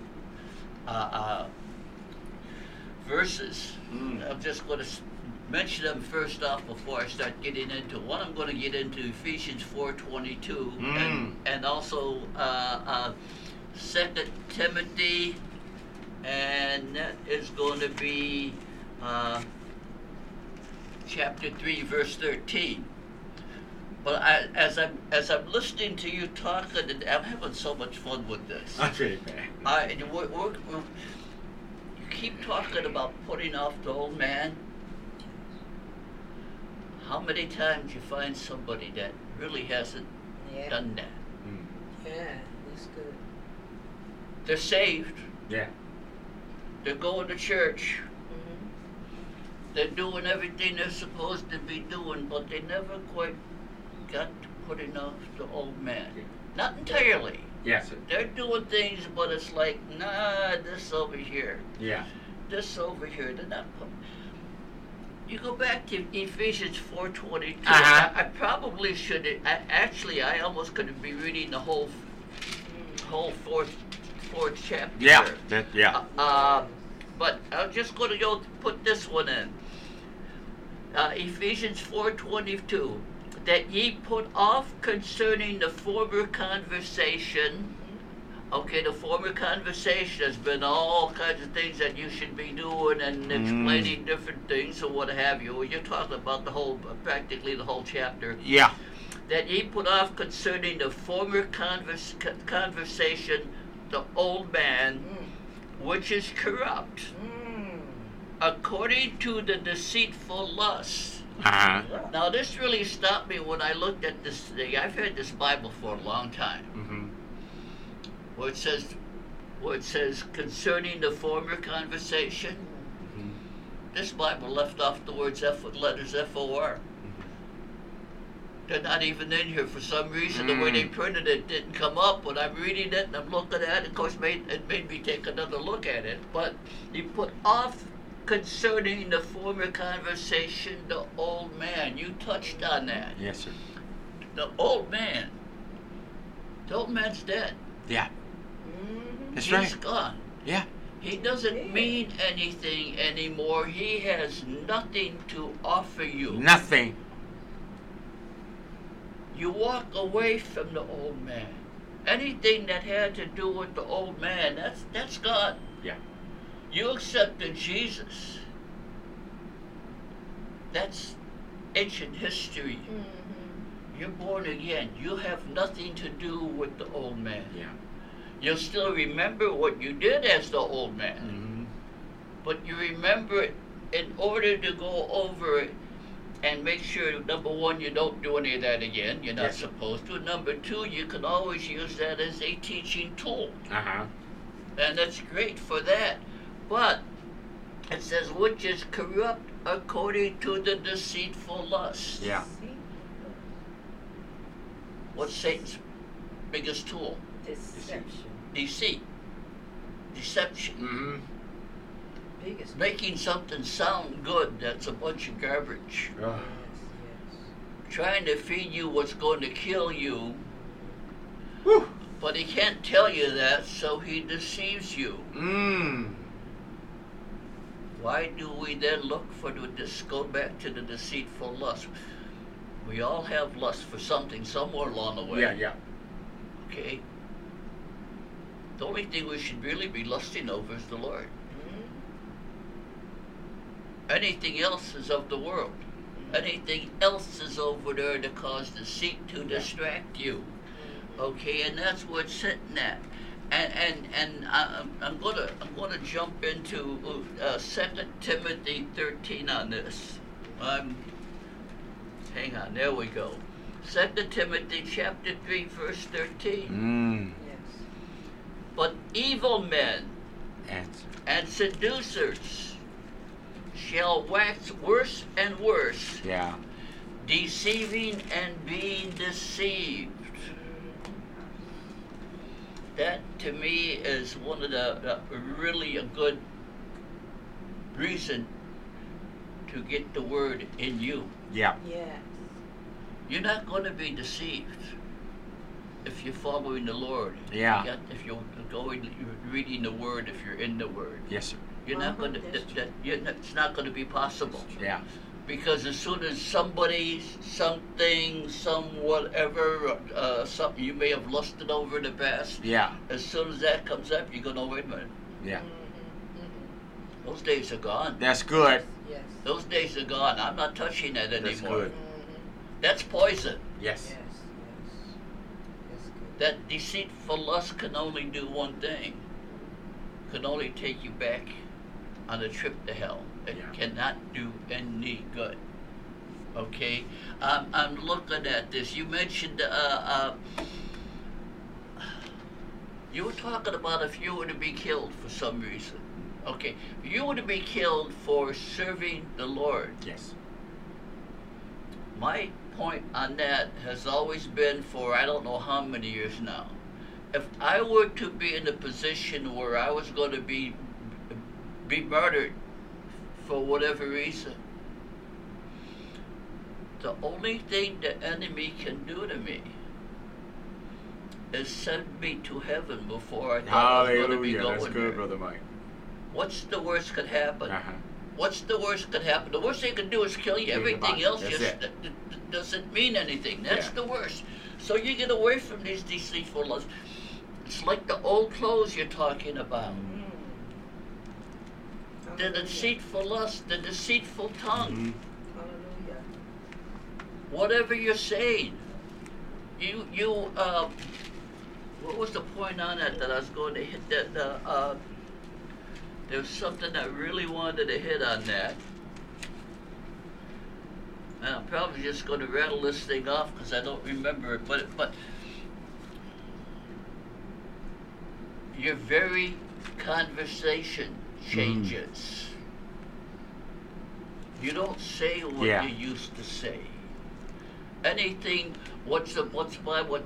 uh, uh, verses. Mm. I'm just going to mention them first off before I start getting into one. I'm going to get into Ephesians 4:22 Mm. and, and also uh, uh, Second Timothy, and that is going to be uh, chapter 3, verse 13. But I, as I'm as I'm listening to you talking, and I'm having so much fun with this. I'm ready back. I, and we're, we're, we're, you keep talking about putting off the old man. How many times you find somebody that really hasn't Yeah. done that? Mm. Yeah. That's good. They're saved. Yeah. They're going to church. Mm-hmm. They're doing everything they're supposed to be doing, but they never quite got to putting off the old man. Not entirely. Yes. They're doing things, but it's like, nah, this over here. Yeah. this over here. They're not put- You go back to Ephesians four twenty two. Uh-huh. I, I probably should. I, actually, I almost couldn't be reading the whole whole fourth fourth chapter. Yeah. That, yeah. Uh, uh, but I'm just going to go put this one in. Uh, Ephesians 4:22, that ye put off concerning the former conversation. Okay, the former conversation has been all kinds of things that you should be doing and explaining different things or what have you. You're talking about the whole, practically the whole chapter yeah. that ye put off concerning the former convers- conversation, the old man, which is corrupt, Mm. according to the deceitful lust. Uh-huh. Now, this really stopped me when I looked at this thing. I've had this Bible for a long time, Mm-hmm. Where it says, where it says concerning the former conversation. Mm-hmm. This Bible left off the words F with letters F O R. They're not even in here for some reason. The way they Mm. printed it didn't come up. When I'm reading it and I'm looking at it, of course, made, it made me take another look at it. But he put off concerning the former conversation, the old man. You touched on that. Yes, sir. The old man. The old man's dead. Yeah. Mm-hmm. That's He's right. gone. Yeah. He doesn't mean anything anymore. He has nothing to offer you. Nothing. You walk away from the old man. Anything that had to do with the old man, that's that's gone. Yeah. You accepted Jesus. That's ancient history. Mm-hmm. You're born again. You have nothing to do with the old man. Yeah. You'll still remember what you did as the old man. Mm-hmm. but you remember it in order to go over it and make sure number one you don't do any of that again. You're not Yes, supposed to. Number two, you can always use that as a teaching tool, Uh huh. and that's great for that. But it says which is corrupt according to the deceitful lust. Yeah. See? What's Satan's biggest tool? Deception. Deceit, deception. Mm-hmm. Biggest. Making something sound good that's a bunch of garbage. Oh. Yes, Trying to feed you what's going to kill you, Whew. but he can't tell you that, so he deceives you. Mm. Why do we then look for the this go back to the deceitful lust? We all have lust for something somewhere along the way. Yeah, yeah. Okay. The only thing we should really be lusting over is the Lord. yes. Anything else is of the world. Anything else is over there to cause deceit to distract you. Okay, and that's what it's sitting at. And and and I, I'm, I'm gonna I'm gonna jump into uh, Second Timothy 13 on this. Um, hang on, there we go. Second Timothy chapter 3 verse 13. Mm. Yes. But evil men Answer. and seducers shall wax worse and worse, Yeah. deceiving and being deceived. That to me is one of the, the really a good reason to get the word in you. Yeah. Yes. You're not going to be deceived if you're following the Lord. Yeah. You got- If you're going, you're reading the word, if you're in the word. Yes, sir. You're not going to. that's That, that, you're not, it's not going to be possible Yeah. because as soon as somebody, something, some whatever, uh, something you may have lusted over in the past, Yeah. as soon as that comes up, you go, no, wait a minute. Yeah. Mm-hmm. Those days are gone. That's good. Yes. Those days are gone. I'm not touching that That's anymore. good. Mm-hmm. That's poison. Yes. Yes. Yes. That's good. That deceitful lust can only do one thing. Can only take you back on a trip to hell. It Yeah. cannot do any good. Okay, I'm I'm looking at this. You mentioned uh, uh, you were talking about if you were to be killed for some reason. Okay, if you were to be killed for serving the Lord. Yes. My point on that has always been for I don't know how many years now. If I were to be in a position where I was going to be be murdered for whatever reason, the only thing the enemy can do to me is send me to heaven before I thought I was going to be going That's there. good, brother Mike. What's the worst could happen? Uh huh. What's the worst that could happen? The worst they can do is kill you. Kill Everything body. else just it. doesn't mean anything. That's Yeah. the worst. So you get away from these deceitful lusts. It's like the old clothes you're talking about. Mm. The deceitful lust, the deceitful tongue. Mhm. Hallelujah. Whatever you're saying, you you uh, what was the point on that that I was going to hit that uh, uh, there was something I really wanted to hit on that. And I'm probably just going to rattle this thing off because I don't remember it. But but your very conversation mm. changes. You don't say what Yeah. you used to say. Anything, what's the what's by what,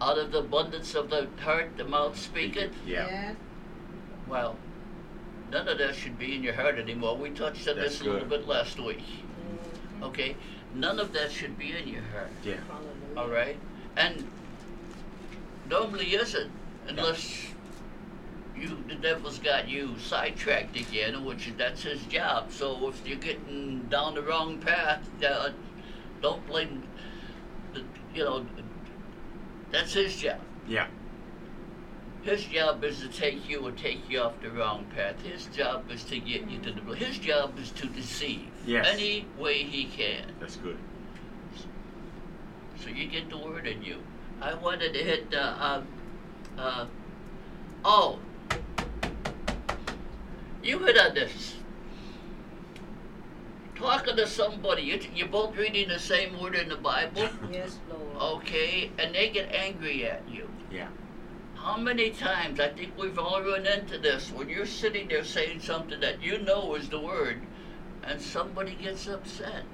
out of the abundance of the heart, the mouth speaketh. Yeah. Yes. Well, none of that should be in your heart anymore. We touched on That's this a little bit last week. Okay, none of that should be in your heart. Yeah. All right, and normally isn't unless you the devil's got you sidetracked again, which that's his job. So if you're getting down the wrong path, uh, don't blame. The, you know, that's his job. Yeah. His job is to take you or take you off the wrong path. His job is to get you to the. His job is to deceive Yes. any way he can. That's good. So you get the word in you. I wanted to hit the. Uh, uh, oh, you hit on this. talking to somebody, you, you're both reading the same word in the Bible, Yes, Lord. okay, and they get angry at you. Yeah. How many times, I think we've all run into this, when you're sitting there saying something that you know is the word, and somebody gets upset.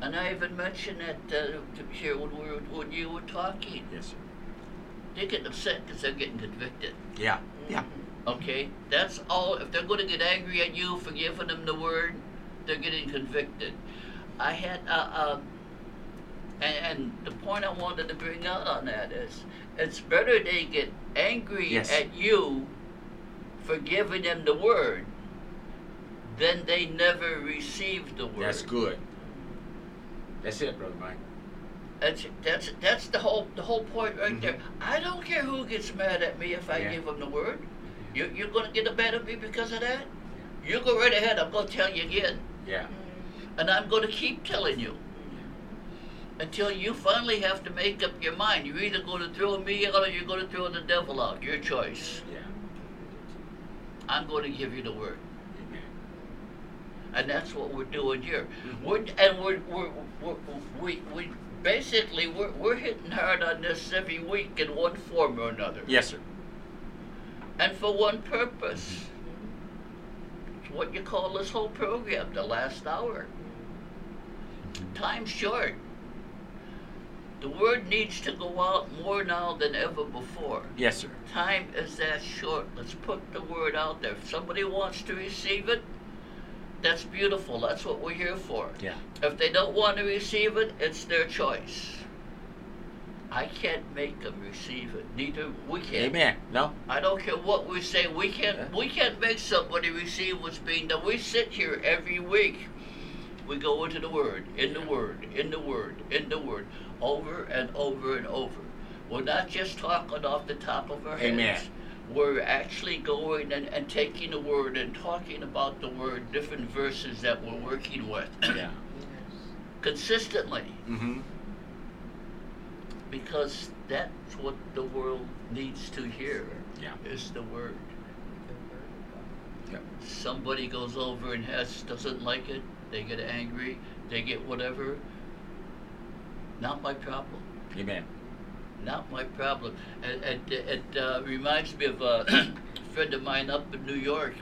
And I even mentioned that uh, here when, we were, when you were talking. Yes, sir. They get upset because they're getting convicted. Yeah. Yeah. Okay? That's all. If they're going to get angry at you for giving them the word, they're getting convicted. I had, uh, uh, and, and the point I wanted to bring out on that is it's better they get angry Yes. at you for giving them the word than they never receive the word. That's good. That's it, brother Mike. That's that's that's the whole the whole point right mm-hmm. there. I don't care who gets mad at me if I Yeah. give them the word. You you're gonna get mad at me because of that? You go right ahead. I'm gonna tell you again, Yeah. and I'm gonna keep telling you until you finally have to make up your mind. You're either gonna throw me out or you're gonna throw the devil out. Your choice. Yeah. I'm gonna give you the word. Amen. and that's what we're doing here. Mm-hmm. We're and we're, we're, we're we we basically we're we're hitting hard on this every week in one form or another, Yes, sir. and for one purpose. Mm-hmm. It's what you call this whole program, the last hour. Mm-hmm. Time's short. The word needs to go out more now than ever before. Yes, sir. Time is that short. Let's put the word out there. If somebody wants to receive it, that's beautiful. That's what we're here for. Yeah. If they don't want to receive it, it's their choice. I can't make them receive it. Neither we can. Amen. No. I don't care what we say. We can't. We can't make somebody receive what's being done. We sit here every week. We go into the Word, in the Word, in the Word, in the Word, over and over and over. We're not just talking off the top of our heads. Amen. We're actually going and, and taking the Word and talking about the Word, different verses that we're working with Yeah. Yes. consistently Mm-hmm. because that's what the world needs to hear Yeah. is the Word. The word of God. Yep. somebody goes over and has doesn't like it, they get angry, they get whatever. Not my problem. Amen. Not my problem. It, it, it uh, reminds me of a friend of mine up in New York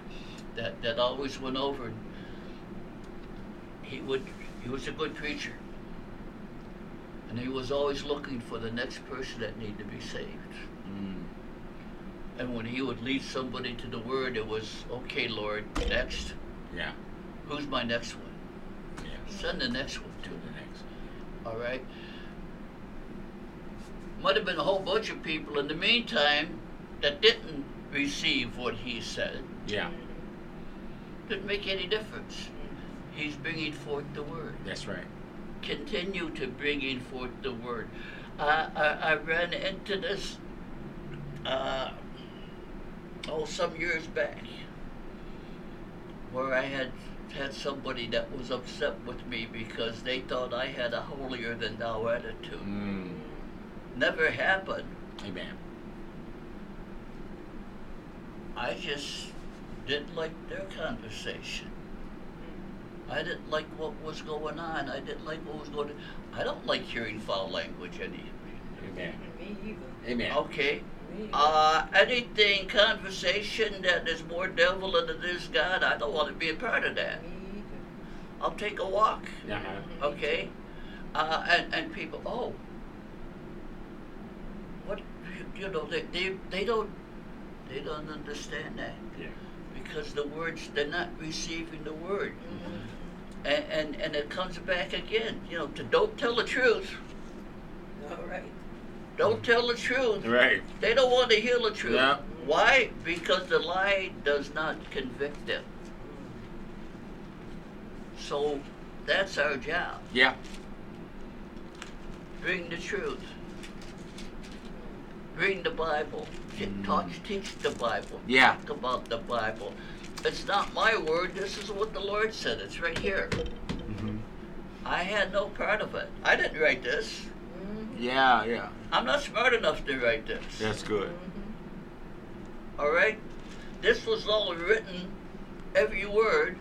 that, that always went over. And he would he was a good preacher, and he was always looking for the next person that needed to be saved. Mm. And when he would lead somebody to the Word, it was okay, Lord, next. Yeah. Who's my next one? Yeah. Send the next one To to the next. All right. Might have been a whole bunch of people in the meantime that didn't receive what he said. Yeah. Didn't make any difference. He's bringing forth the word. That's right. Continue to bringing forth the word. Uh, I, I ran into this, uh, oh, some years back, where I had had somebody that was upset with me because they thought I had a holier than thou attitude. Mm. Never happened. Amen. I just didn't like their conversation. I didn't like what was going on. I didn't like what was going on. I don't like hearing foul language any. Amen. Me either. Amen. Okay. Uh, anything, conversation that is more devil than it is God, I don't want to be a part of that. Me either. I'll take a walk. Uh-huh. Okay? Uh, and, and people, oh, what, you know, they, they, they don't, they don't understand that. Yeah. because the words they're not receiving the word Mm-hmm. and and, and it comes back again you know to don't tell the truth All right. don't tell the truth Right. they don't want to hear the truth Yeah. why because the lie does not convict them so that's our job Yeah. bring the truth bring the bible T- talk, teach the bible Yeah. talk about the bible it's not my word this is what the lord said it's right here Mm-hmm. I had no part of it. I didn't write this. Mm-hmm. Yeah. Yeah. I'm not smart enough to write this. That's good. Mm-hmm. All right? This was all written every word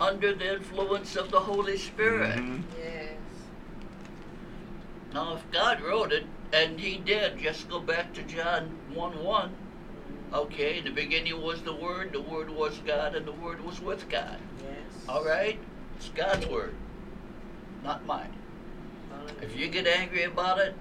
under the influence of the Holy Spirit. Mhm. Yes. Now, if God wrote it, and He did, just go back to John 1 1. Okay, in the beginning was the Word, the Word was God, and the Word was with God. Yes. All right? It's God's Word, not mine. If you get angry about it,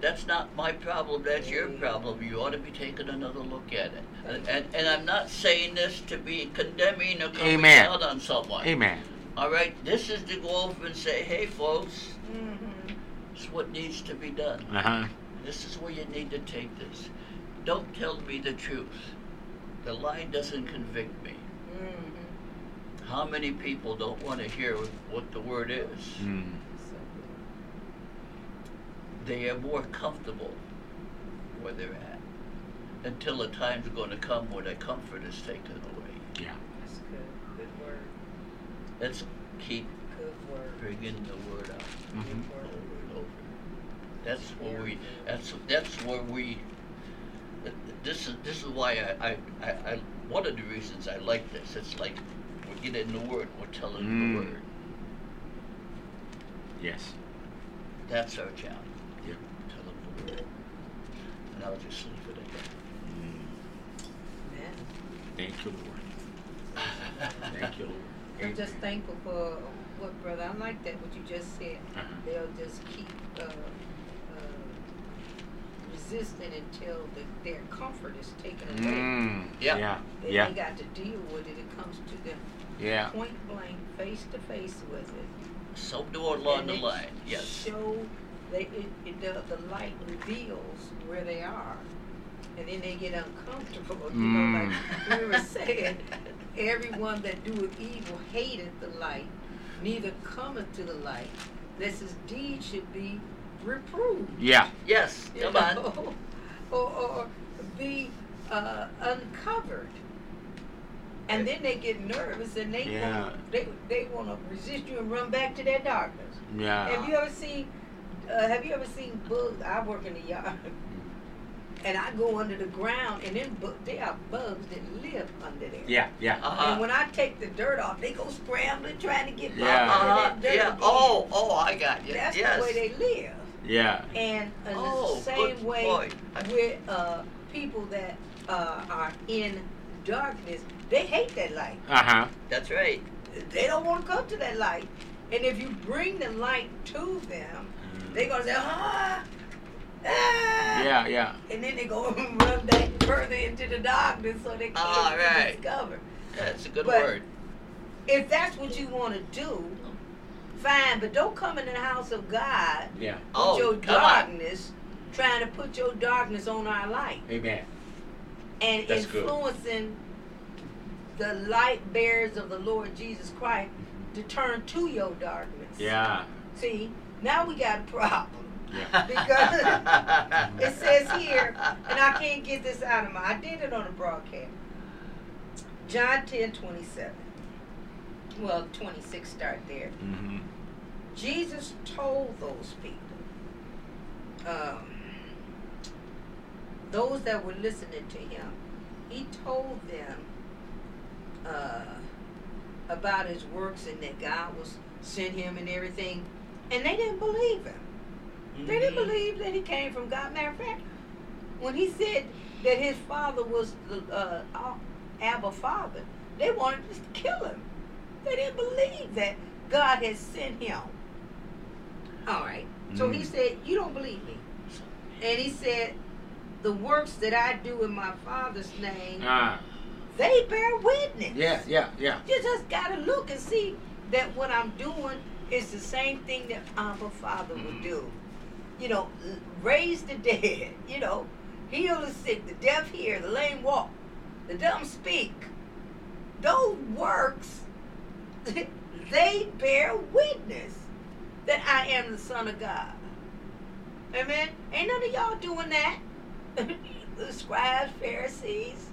that's not my problem, that's your problem. You ought to be taking another look at it. And, and, and I'm not saying this to be condemning or coming Amen. out on someone. Amen. All right? This is to go over and say, hey, folks, Mm-hmm. This is what needs to be done. Uh huh. This is where you need to take this. Don't tell me the truth. The lie doesn't convict me. Mm-hmm. How many people don't want to hear what the word is? Mm. They are more comfortable where they're at until the time's going to come where their comfort is taken away. Yeah. That's good. Good word. Let's keep Good word. bringing the word out Mhm. Good over word. and over. That's where we. That's that's where we. This is this is why I, I, I, I one of the reasons I like this. It's like we get in the word, we're telling Mm. the word. Yes. That's our challenge. Yep. Tell them the word. And I'll just leave it at that. Mm. Amen. Thank you, Lord. Thank you, Lord. I'm just thankful for what, brother. I like that what you just said. Uh-huh. They'll just keep uh, resisting until the, their comfort is taken away. Mm. Yeah. Yeah. Then Yeah. they got to deal with it. It comes to them Yeah. point blank, face to face with it. Somewhere along And the light. line. Yes. Show they it, it the, the light reveals where they are, and then they get uncomfortable. You know, Mm. like we were saying, everyone that doeth evil hateth the light, neither cometh to the light, lest his deed should be reproved. Yeah. Yes. you Come on. know, or, or be uh, uncovered. And then they get nervous and they Yeah. want they they want to resist you and run back to their darkness. Yeah. Have you ever seen? Uh, have you ever seen bugs? I work in the yard, and I go under the ground, and then bu- there are bugs that live under there. Yeah. Yeah. Uh-huh. And when I take the dirt off, they go scrambling trying to get back Yeah. under Uh-huh. that dirt Yeah. again. Oh, oh, I got you. That's yes. the way they live. Yeah. And in Oh, the same way point. With uh, people that uh, are in darkness, they hate that light. Uh huh. That's right. They don't want to come to that light. And if you bring the light to them, they're gonna say, ah, ah. Yeah. Yeah. And then they go run back further into the darkness so they can't All right. discover. That's a good But- word. If that's what you want to do, fine. But don't come in the house of God Yeah. with Oh, your come on. darkness, trying to put your darkness on our light. Amen. and That's good. influencing the light bearers of the Lord Jesus Christ to turn to your darkness. Yeah. See, now we got a problem. Yeah. Because it says here, and I can't get this out of my I did it on the broadcast. John 10 27. Well, 26 start there. Mm-hmm. Jesus told those people, um, those that were listening to him, he told them uh, about his works and that God was sent him and everything, and they didn't believe him. They didn't Mhm. believe that he came from God. Matter of fact, when he said that his father was the uh, Abba Father, they wanted to kill him. They didn't believe that God had sent him. All right. So he Mm. said, You don't believe me. And he said, The works that I do in my Father's name, Ah. they bear witness. Yeah. Yeah. Yeah. You just got to look and see that what I'm doing is the same thing that Abba Father would Mhm. do. You know, raise the dead, you know, heal the sick, the deaf hear, the lame walk, the dumb speak. Those works, they bear witness that I am the Son of God. Amen. Ain't none of y'all doing that. the scribes, Pharisees,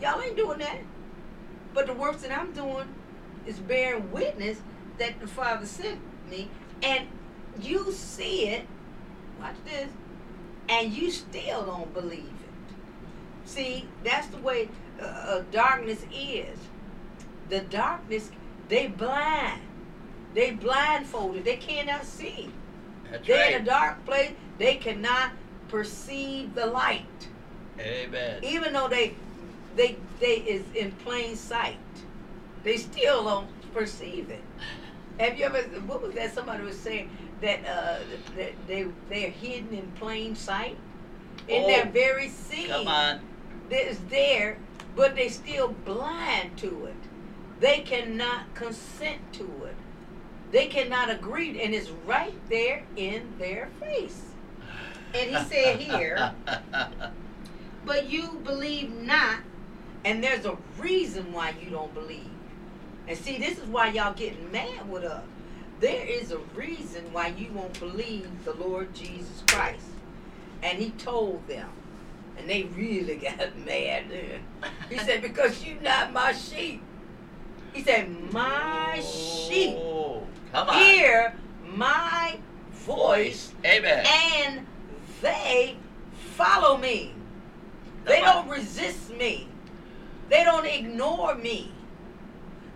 y'all ain't doing that. But the works that I'm doing is bearing witness that the Father sent me, and you see it. Watch this, and you still don't believe it. See, that's the way uh, uh, darkness is. the darkness, they blind. They blindfolded. They cannot see. That's They're in a dark place. They cannot perceive the light, Amen. even though they, they, they is in plain sight. They still don't perceive it. Have you ever? What was that? Somebody was saying that uh, that they they're hidden in plain sight, in Oh, their very seeing. Come on. It's there, but they still blind to it. They cannot consent to it. They cannot agree, and it's right there in their face. And he said here, but you believe not, and there's a reason why you don't believe. And see, this is why y'all getting mad with us. There is a reason why you won't believe the Lord Jesus Christ. And he told them. And they really got mad then. He said, Because you're not my sheep. He said, My sheep Oh, Come on. hear my voice Amen. and they follow me. They on. don't resist me. They don't ignore me.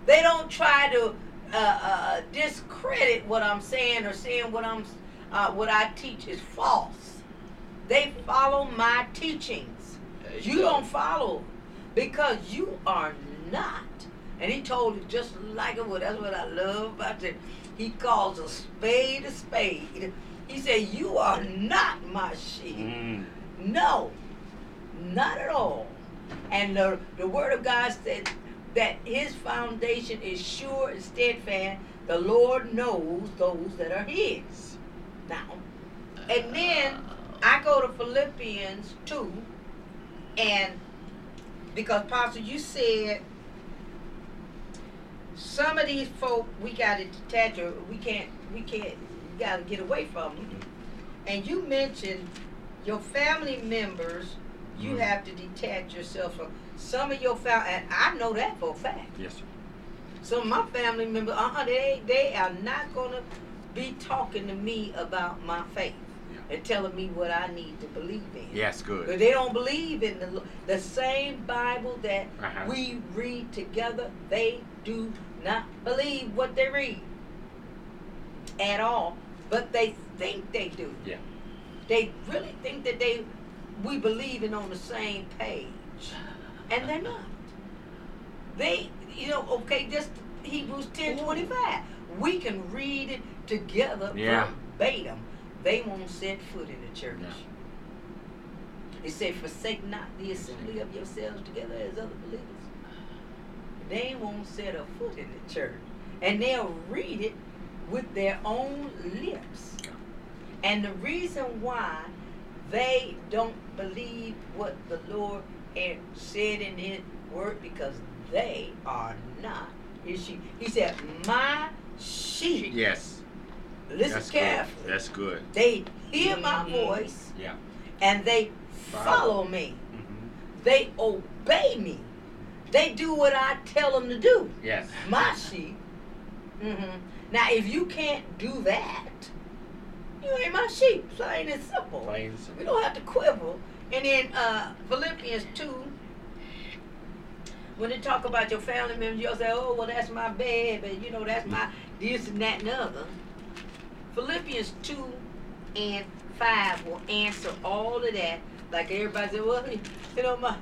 They don't try to uh, uh, discredit what I'm saying or saying what I'm uh, what I teach is false. They follow my teachings. There You don't follow because you are not. And he told it just like it was. That's what I love about it. He calls a spade a spade. He said, You are not my sheep. Mm. No, not at all. And the, the word of God said that his foundation is sure and steadfast. The Lord knows those that are his. Now, and then I go to Philippians 2, and because Pastor, you said some of these folk we got to detach or we can't, we can't, we got to get away from them. And you mentioned your family members, you Mhm. have to detach yourself from some of your family, and I know that for a fact. Yes, sir. Some of my family members, uh-uh, they they are not gonna be talking to me about my faith Yeah. and telling me what I need to believe in. Yes, good. they don't believe in the the same Bible that Uh-huh. we read together. They do not believe what they read at all, but they think they do. Yeah. They really think that they we believing on the same page, and they're not. They, you know, okay, just Hebrews ten twenty five. We can read it together Yeah. verbatim. They won't set foot in the church. No. It said, "Forsake not the assembly of yourselves together as other believers." They won't set a foot in the church, and they'll read it with their own lips. And the reason why they don't believe what the Lord had said in His word because they are not His sheep. He said, "My sheep." Yes. Listen That's carefully. good. That's good. They hear my Mhm. voice Yeah. and they Follow. follow me. hmm They obey me. They do what I tell them to do. Yes. My sheep. hmm Now, if you can't do that, you ain't my sheep. Plain and simple. Plain and We don't have to quibble. And then uh, Philippians 2, when they talk about your family members, you'll say, oh, well, that's my baby. You know, that's my this and that and other. Philippians 2 and 5 will answer all of that. Like everybody said, well, you know, my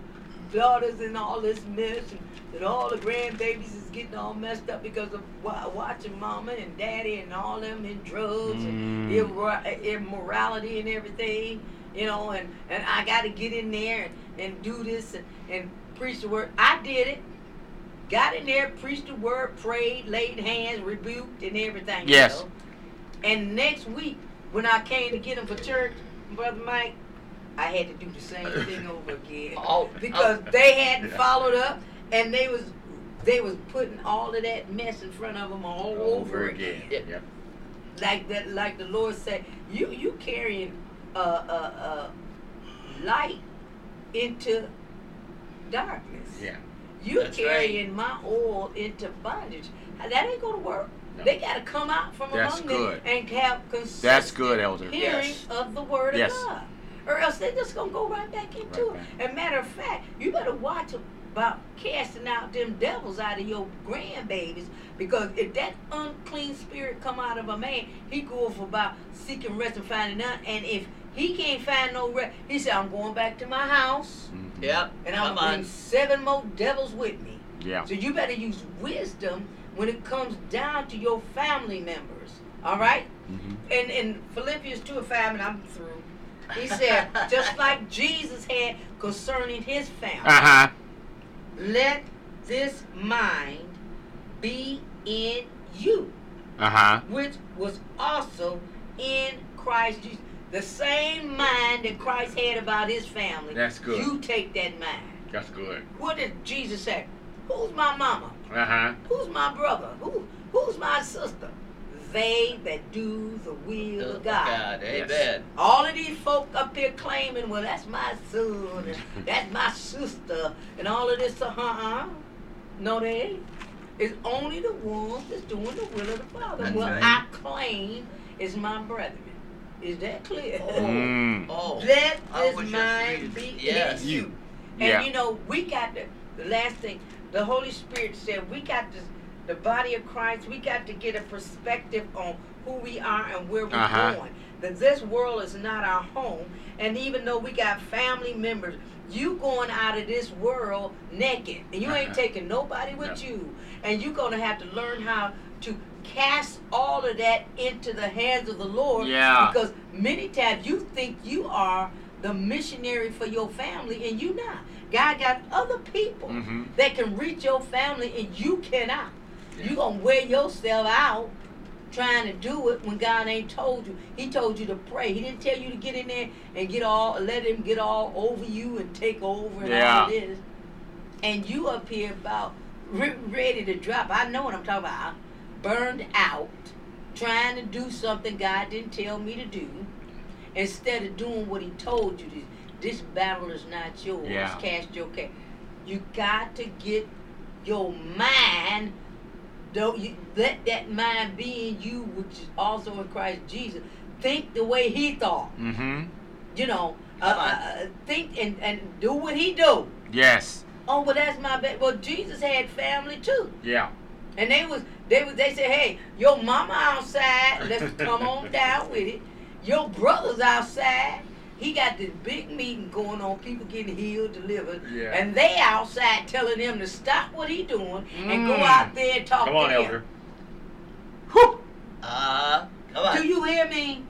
daughters and all this mess and, and all the grandbabies is getting all messed up because of wa- watching mama and daddy and all them in drugs and Mm. immor- immorality and everything, you know, and, and I got to get in there and, and do this and, and preach the word. I did it. Got in there, preached the word, prayed, laid hands, rebuked, and everything. you Yes. know. And next week, when I came to get them for church, Brother Mike, I had to do the same thing over again Oh, because they hadn't followed up, and they was they was putting all of that mess in front of them all over again again. Yep. like that like the lord said you you carrying uh uh uh light into darkness Yeah. you That's carrying my oil into bondage that ain't gonna work No. they gotta come out from That's among good. them and have consistent That's good, Elder. hearing Yes. of the word Yes. of god or else they just gonna go right back into Right it and matter of fact you better watch about casting out them devils out of your grandbabies because if that unclean spirit come out of a man, he go for about seeking rest and finding none. And if he can't find no rest, he said, I'm going back to my house Mhm. Yep. and I'm Come gonna on. bring seven more devils with me. Yeah. So you better use wisdom when it comes down to your family members. All right? Mhm. in, in Philippians 2 and 5, and I'm through, he said, just like Jesus had concerning his family, Uh huh. let this mind be in you, Uh huh. which was also in Christ Jesus. The same mind that Christ had about his family. That's good. You take that mind. That's good. What did Jesus say? Who's my mama? Uh huh. Who's my brother? Who who's my sister? They that do the will of God. God. Yes. Amen. All of these folk up here claiming, well, that's my son, and that's my sister, and all of this, uh huh. No, they ain't. It's only the ones that's doing the will of the Father. That's well, right. I claim is my brethren. Is that clear? Mm. Oh. Let I this was mind be Yes. in you. And Yeah. you know, we got the, the last thing, the Holy Spirit said we got this the body of Christ, we got to get a perspective on who we are and where we're Uh-huh. going. That this world is not our home. And even though we got family members, you going out of this world naked. And you ain't Uh-huh. taking nobody with No. you. And you're gonna have to learn how to cast all of that into the hands of the Lord. Yeah. Because many times you think you are the missionary for your family and you not. God got other people Mhm. that can reach your family and you cannot. You gonna wear yourself out trying to do it when God ain't told you. He told you to pray. He didn't tell you to get in there and get all let him get all over you and take over and Yeah. all this. And you up here about re- ready to drop. I know what I'm talking about. Burned out, trying to do something God didn't tell me to do, instead of doing what He told you to. This battle is not yours. Yeah. Cast your care. You got to get your mind. Don't you let that mind be in you, which is also in Christ Jesus. Think the way He thought. Mm-hmm. You know, uh, Come on. uh, uh, think and, and do what He do. Yes. Oh, well, that's my bad. Well, Jesus had family too, Yeah. and they was they was they said, hey, your mama outside. Let's come on down with it. Your brother's outside. He got this big meeting going on, people getting healed, delivered, Yeah. and they outside telling him to stop what he doing and go Mm. out there and talk Come to on, them. Elder. Whew. Uh, come on. Do you hear me?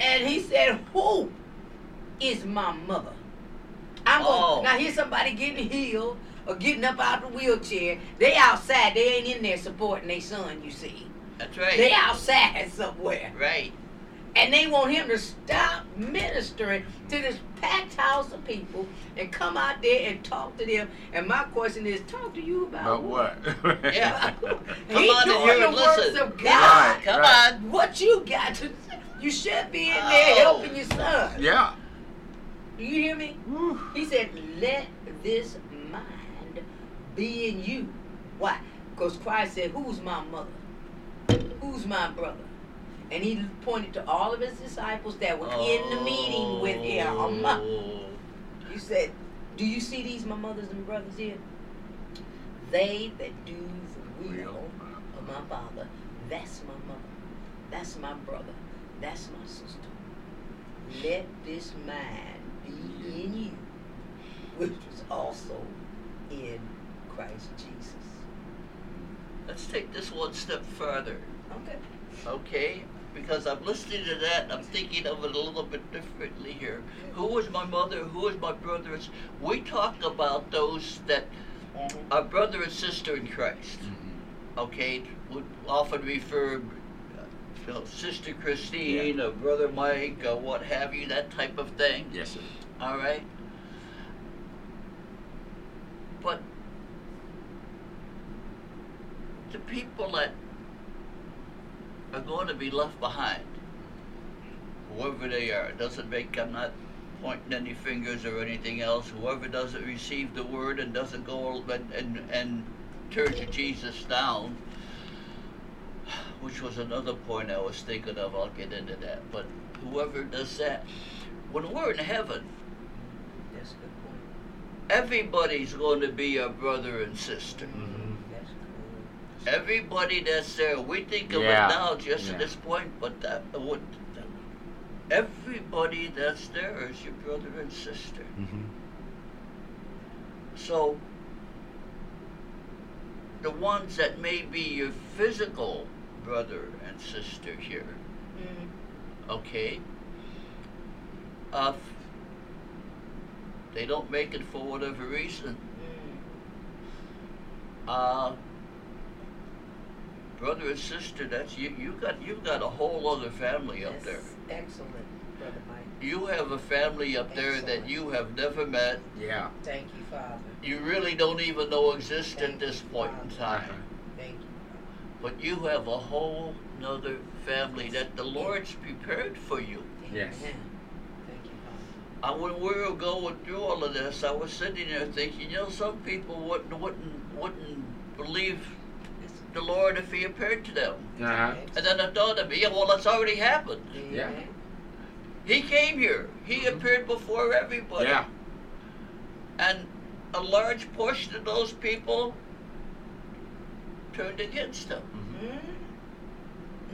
And he said, Who is my mother? I'm Oh. going now here's somebody getting healed or getting up out the wheelchair. They outside, they ain't in there supporting their son, you see. That's right. They outside somewhere. Right. And they want him to stop ministering to this packed house of people and come out there and talk to them. And my question is, talk to you about, About what? Yeah. He Come on doing here the and works of God. Right. Come right. on. What you got to you should be in there Oh. helping your son. Yeah. Do you hear me? Whew. He said, let this mind be in you. Why? Because Christ said, who's my mother? Who's my brother? And he pointed to all of his disciples that were in the meeting with him. Oh. You said, do you see these my mothers and brothers here? They that do the will of my father, that's my mother. That's my brother. That's my sister. Let this mind be in you, which was also in Christ Jesus. Let's take this one step further. Okay. Okay? Because I'm listening to that and I'm thinking of it a little bit differently here. Who is my mother? Who is my brother? We talk about those that are brother and sister in Christ. Mhm. Okay? Would often refer uh, you know, Sister Christine or Brother Mike or what have you, that type of thing. Yes, sir. All right. But the people that are going to be left behind, whoever they are, it doesn't make, I'm not pointing any fingers or anything else. Whoever doesn't receive the word and doesn't go and, and, and turn to Jesus down, which was another point I was thinking of, I'll get into that. But whoever does that, when we're in heaven, That's a good point. everybody's going to be a brother and sister. Mhm. That's cool. Everybody that's there, we think of Yeah. it now just Yeah. at this point, but that would. Everybody that's there is your brother and sister. Mhm. So, the ones that may be your physical brother and sister here, Mm. okay, uh, they don't make it for whatever reason, Mm. uh, brother and sister, that's you. You got you've got a whole other family up That's there. Excellent, Brother Mike. You have a family up there that you have never met. Yeah. Thank you, Father. You really don't even know exist at this you, point in time. Thank you. But you have a whole nother family that the Lord's prepared for you. Yes. Amen. Thank you, Father. Uh, when we were going through all of this, I was sitting there thinking, you know, some people wouldn't wouldn't wouldn't believe the Lord if He appeared to them. Uh-huh. And then I thought of me, well, it's already happened. Yeah. He came here. He Mhm. appeared before everybody. Yeah. And a large portion of those people turned against him. Mhm.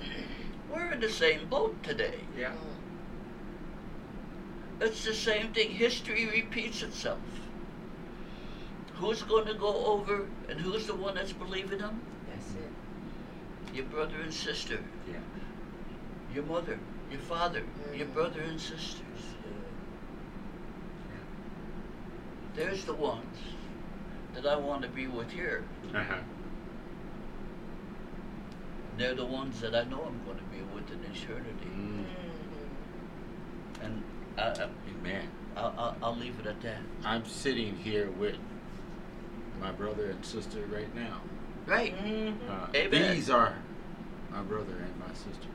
Mm. We're in the same boat today. Yeah. It's the same thing. History repeats itself. Who's going to go over and who's the one that's believing him? That's it. Your brother and sister, Yeah. your mother, your father, your brother and sisters. There's the ones that I want to be with here. Uh-huh. They're the ones that I know I'm going to be with in eternity. Mm. Mhm. And I, I, Amen. I'll, I'll, I'll leave it at that. I'm sitting here with my brother and sister right now. Right. Mhm. Uh, These are my brother and my sister.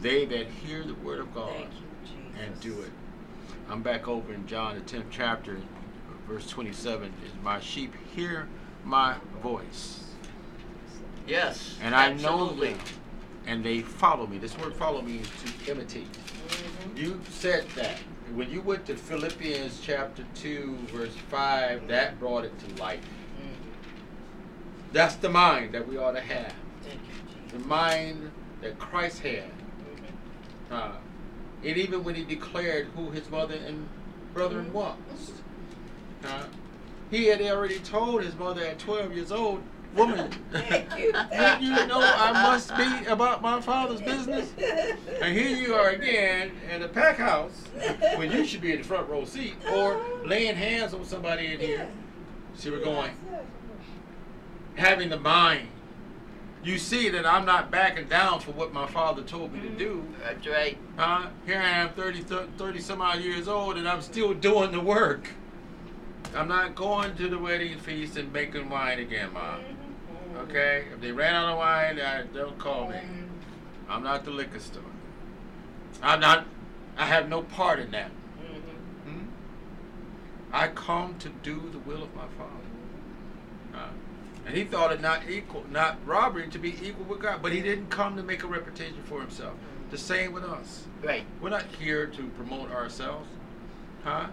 They that hear the word of God Thank you, Jesus. and do it. I'm back over in John the 10th chapter, verse 27. Is my sheep hear my voice, Yes. and I absolutely. know them, and they follow me. This word "follow me" is to imitate. Mhm. You said that when you went to Philippians chapter 2, verse 5. That brought it to life. That's the mind that we ought to have. Thank you, The mind that Christ had. Uh, and even when he declared who his mother and brethren Mhm. was, uh, he had already told his mother at 12 years old, Woman, Thank you. did you know I must be about my father's business? And here you are again in the pack house when you should be in the front row seat or laying hands on somebody in here. See, we're going. Having the mind. You see that I'm not backing down for what my father told me to do. That's right. Huh? Here I am, 30, 30 some odd years old, and I'm still doing the work. I'm not going to the wedding feast and making wine again, Mom. Mhm. Okay? If they ran out of wine, don't call me. Mhm. I'm not the liquor store. I'm not, I have no part in that. Mhm. Hmm? I come to do the will of my Father. And he thought it not equal, not robbery to be equal with God. But he didn't come to make a reputation for himself. The same with us. Right. We're not here to promote ourselves, huh?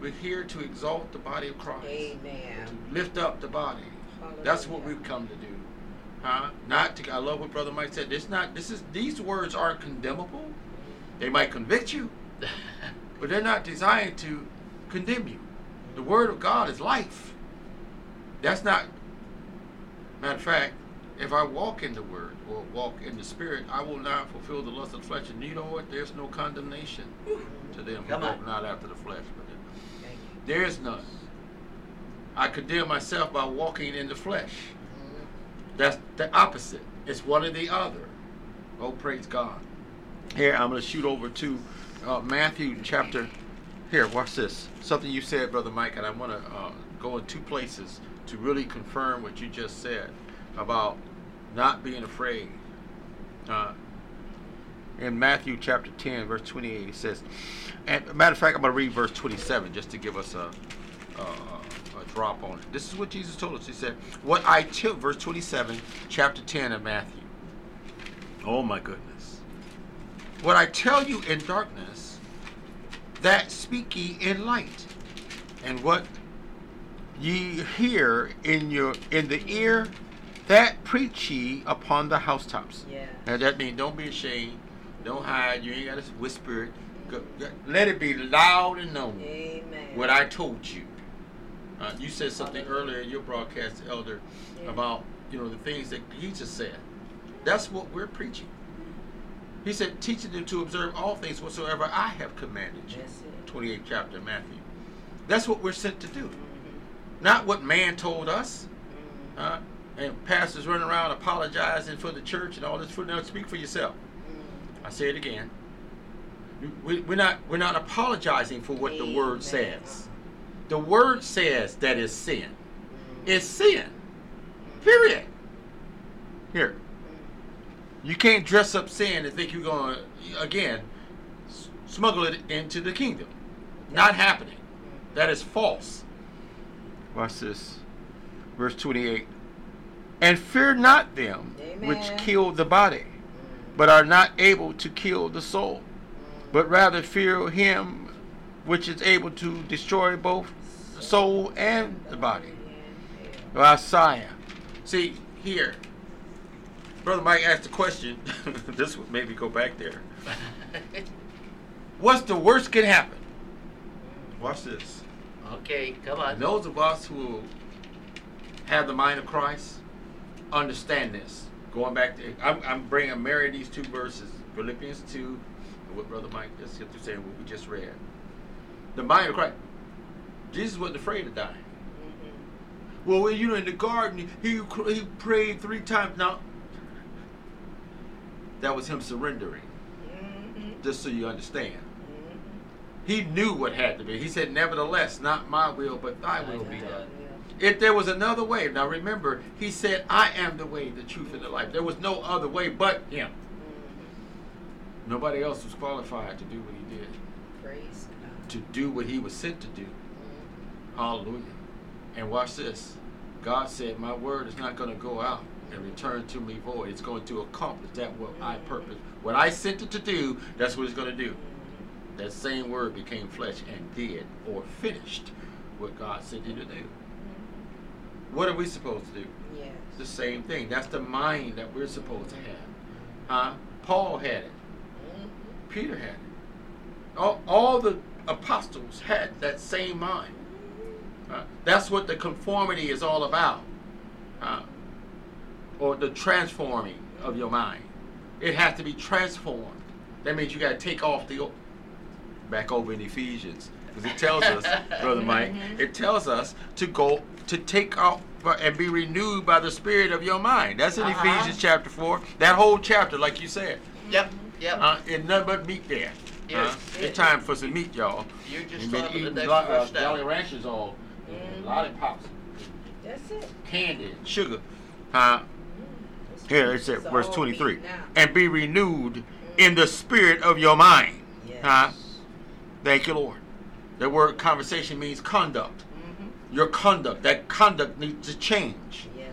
We're here to exalt the body of Christ, Amen. to lift up the body. That's what we've come to do, huh? Not to. I love what Brother Mike said. This not. This is. These words aren't condemnable. They might convict you, but they're not designed to condemn you. The Word of God is life. That's not. Matter of fact, if I walk in the Word or walk in the Spirit, I will not fulfill the lust of the flesh. And you know what? There's no condemnation to them who Come on. walk not after the flesh. But there is none. I condemn myself by walking in the flesh. That's the opposite. It's one or the other. Oh, praise God. Here, I'm going to shoot over to uh, Matthew chapter. Here, watch this. Something you said, Brother Mike, and I want to uh, go in two places to really confirm what you just said about not being afraid. Uh, in Matthew chapter 10, verse 28, it says, and matter of fact, I'm going to read verse 27 just to give us a, a, a drop on it. This is what Jesus told us. He said, What I tell, verse 27, chapter 10 of Matthew. Oh my goodness. What I tell you in darkness, that speak ye in light. And what ye hear in your in the ear, that preach ye upon the housetops. Yeah. And that means don't be ashamed, don't hide. You ain't got to whisper it. Go, go- let it be loud and known Amen. what I told you. Uh, you said something earlier in your broadcast, Elder, Yeah. about you know the things that Jesus said. That's what we're preaching. He said, teaching them to observe all things whatsoever I have commanded you. That's 28th chapter of Matthew. That's what we're sent to do. Not what man told us. Uh, and pastors running around apologizing for the church and all this. For now, speak for yourself. I say it again. We, we're not we're not apologizing for what the word says. The word says that is sin. It's sin. Period. Here. You can't dress up sin and think you're going to, again, smuggle it into the kingdom. Not happening. That is false. Watch this. Verse 28. And fear not them which kill the body, but are not able to kill the soul, but rather fear him which is able to destroy both the soul and the body. Isaiah. See, here, Brother Mike asked the question. this would maybe go back there. What's the worst can happen? Watch this. Okay, come on. And those of us who have the mind of Christ understand this. Going back to, I'm, I'm bringing, I'm marrying these two verses, Philippians 2, and what Brother Mike just get through saying, what we just read. The mind of Christ. Jesus wasn't afraid of dying. Well, when you know in the garden, he he prayed three times. Now, that was him surrendering. Mhm. Just so you understand. He knew what had to be. He said, "Nevertheless, not my will, but Thy will be done." If there was another way, now remember, he said, "I am the way, the truth, and the life." There was no other way but him. Mhm. Nobody else was qualified to do what he did, Praise God. to do what he was sent to do. Mhm. Hallelujah. And watch this. God said, My word is not going to go out and return to me void. It's going to accomplish that what I purpose. What I sent it to do, that's what it's going to do. That same word became flesh and did or finished what God sent it to do. What are we supposed to do? Yes. The same thing. That's the mind that we're supposed to have. Huh? Paul had it. Mhm. Peter had it. All, all the apostles had that same mind. Uh, that's what the conformity is all about. Uh, or the transforming of your mind. It has to be transformed. That means you got to take off the. O- Back over in Ephesians. Because it tells us, Brother Mike, it tells us to go, to take off and be renewed by the spirit of your mind. That's in Uh-huh. Ephesians chapter 4. That whole chapter, like you said. Yep, yep. Uh, and nothing but meat there. Yes. Uh, it's time for some meat, y'all. You're just You've been talking the eating next lo- uh, Jolly. Ranchers all, Mhm. lollipops, That's it. candy, and sugar. Uh, It's here it said, verse 23. And be renewed in the spirit of your mind. Yes. Huh? Thank you, Lord. The word conversation means conduct. Mhm. Your conduct, that conduct needs to change. Yes,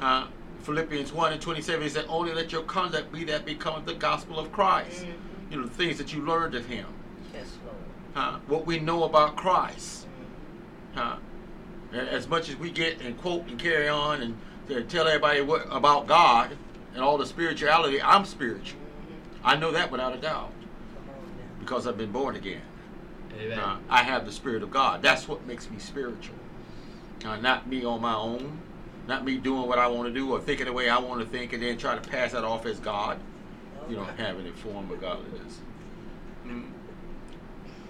Lord. Uh, Philippians 1 and 27 is that only let your conduct be that becomes the gospel of Christ. Mhm. You know, the things that you learned of Him. Yes, Lord. Huh? What we know about Christ. A- As much as we get and quote and carry on and to tell everybody what about God and all the spirituality, I'm spiritual. Mhm. I know that without a doubt Come on now. because I've been born again. Uh, I have the Spirit of God. That's what makes me spiritual. Uh, not me on my own, not me doing what I want to do or thinking the way I want to think and then try to pass that off as God. You don't have any form of godliness. Mm.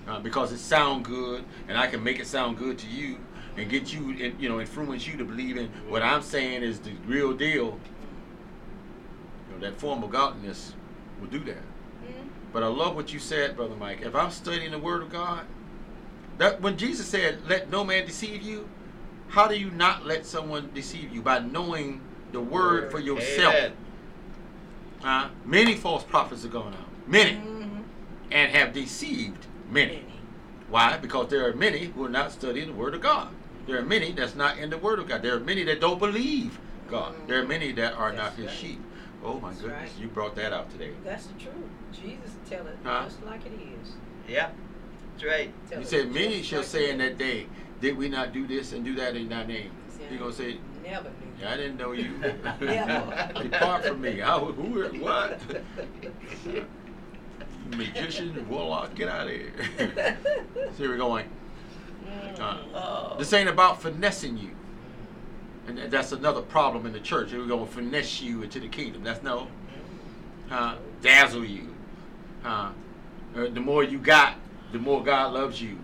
Uh, because it sound good and I can make it sound good to you and get you, in, you know, influence you to believe in what I'm saying is the real deal. You know, that form of godliness will do that. But I love what you said, Brother Mike. If I'm studying the Word of God, that when Jesus said, "Let no man deceive you," how do you not let someone deceive you by knowing the Word for yourself? Amen. Uh, many false prophets are going out, many, Mhm. and have deceived many. Why? Because there are many who are not studying the Word of God. There are many that's not in the Word of God. There are many that don't believe God. There are many that are not His right. sheep. Oh my That's goodness, right. you brought that out today. That's the truth. Jesus tell it Huh? just like it is. Yeah, That's right. Tell He us said, Many shall like say in that. that day, Did we not do this and do that in thy name? He gonna say, Never knew. Yeah, I didn't know you. Depart from me. I, who, what? Magician, warlock, get out of here. See, we're going. Uh, Oh. this ain't about finessing you. And that's another problem in the church. We're going to finesse you into the kingdom. That's no. Uh, dazzle you. Uh, the more you got, the more God loves you.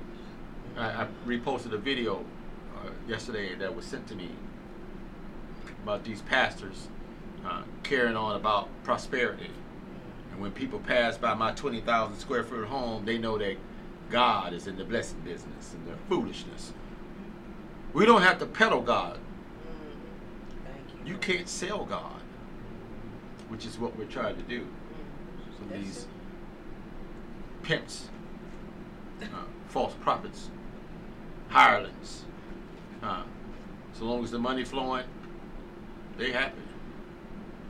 I, I reposted a video uh, yesterday that was sent to me about these pastors uh, carrying on about prosperity. And when people pass by my 20,000 square foot home, they know that God is in the blessing business and the foolishness. We don't have to peddle God. Mm. You. You can't sell God, which is what we're trying to do. Mm. That's these. Pimps, uh, false prophets, hirelings. Uh, so long as the money flowing, they happy.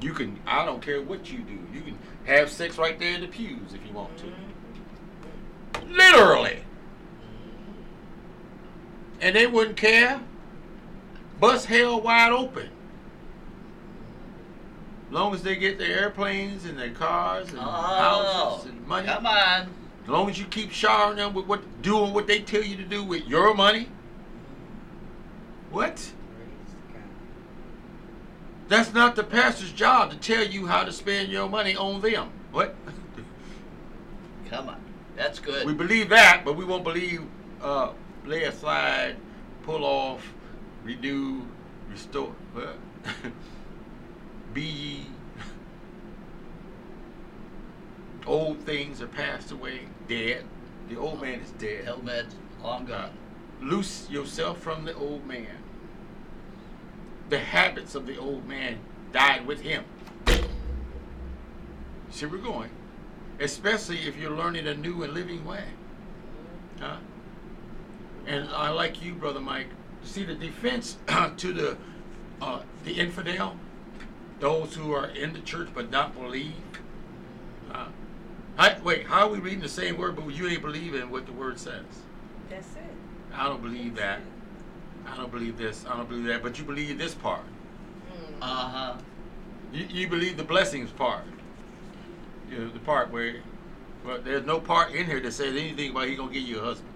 You can. I don't care what you do. You can have sex right there in the pews if you want to. Literally. And they wouldn't care. Bust hell wide open. Long as they get their airplanes and their cars and Oh, houses and money. come on. As long as you keep showering them with what doing what they tell you to do with your money. What? That's not the pastor's job to tell you how to spend your money on them. What? Come on. That's good. We believe that, but we won't believe uh, lay aside, pull off, renew, restore. What? Be ye. Old things are passed away, dead. The old man is dead. Helmet, long gone. Loose yourself from the old man. The habits of the old man died with him. See, we're going. Especially if you're learning a new and living way. Huh? And I like you, Brother Mike. See the defense to the uh, the infidel, those who are in the church but not believe. I, wait, how are we reading the same word, but you ain't believing what the word says? That's it. I don't believe that. I don't believe this. I don't believe that. But you believe this part. Mm. Uh huh. You, you believe the blessings part. You know, the part where, well, there's no part in here that says anything about he gonna give you a husband.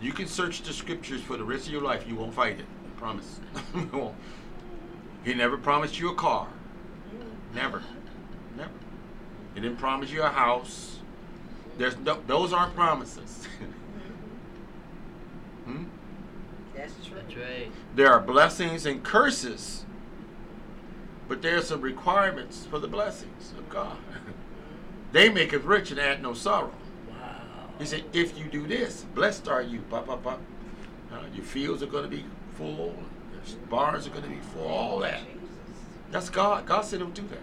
You can search the scriptures for the rest of your life. You won't fight it. I promise. You won't. he never promised you a car. Never. Never. He didn't promise you a house. There's no, those aren't promises. hmm? That's true. That's right. There are blessings and curses, but there are some requirements for the blessings of God. they make us rich and add no sorrow. Wow. He said, if you do this, blessed are you. Pop, pop, pop. Uh, your fields are going to be full. Your barns are going to be full. All that. That's God. God said He'll do that.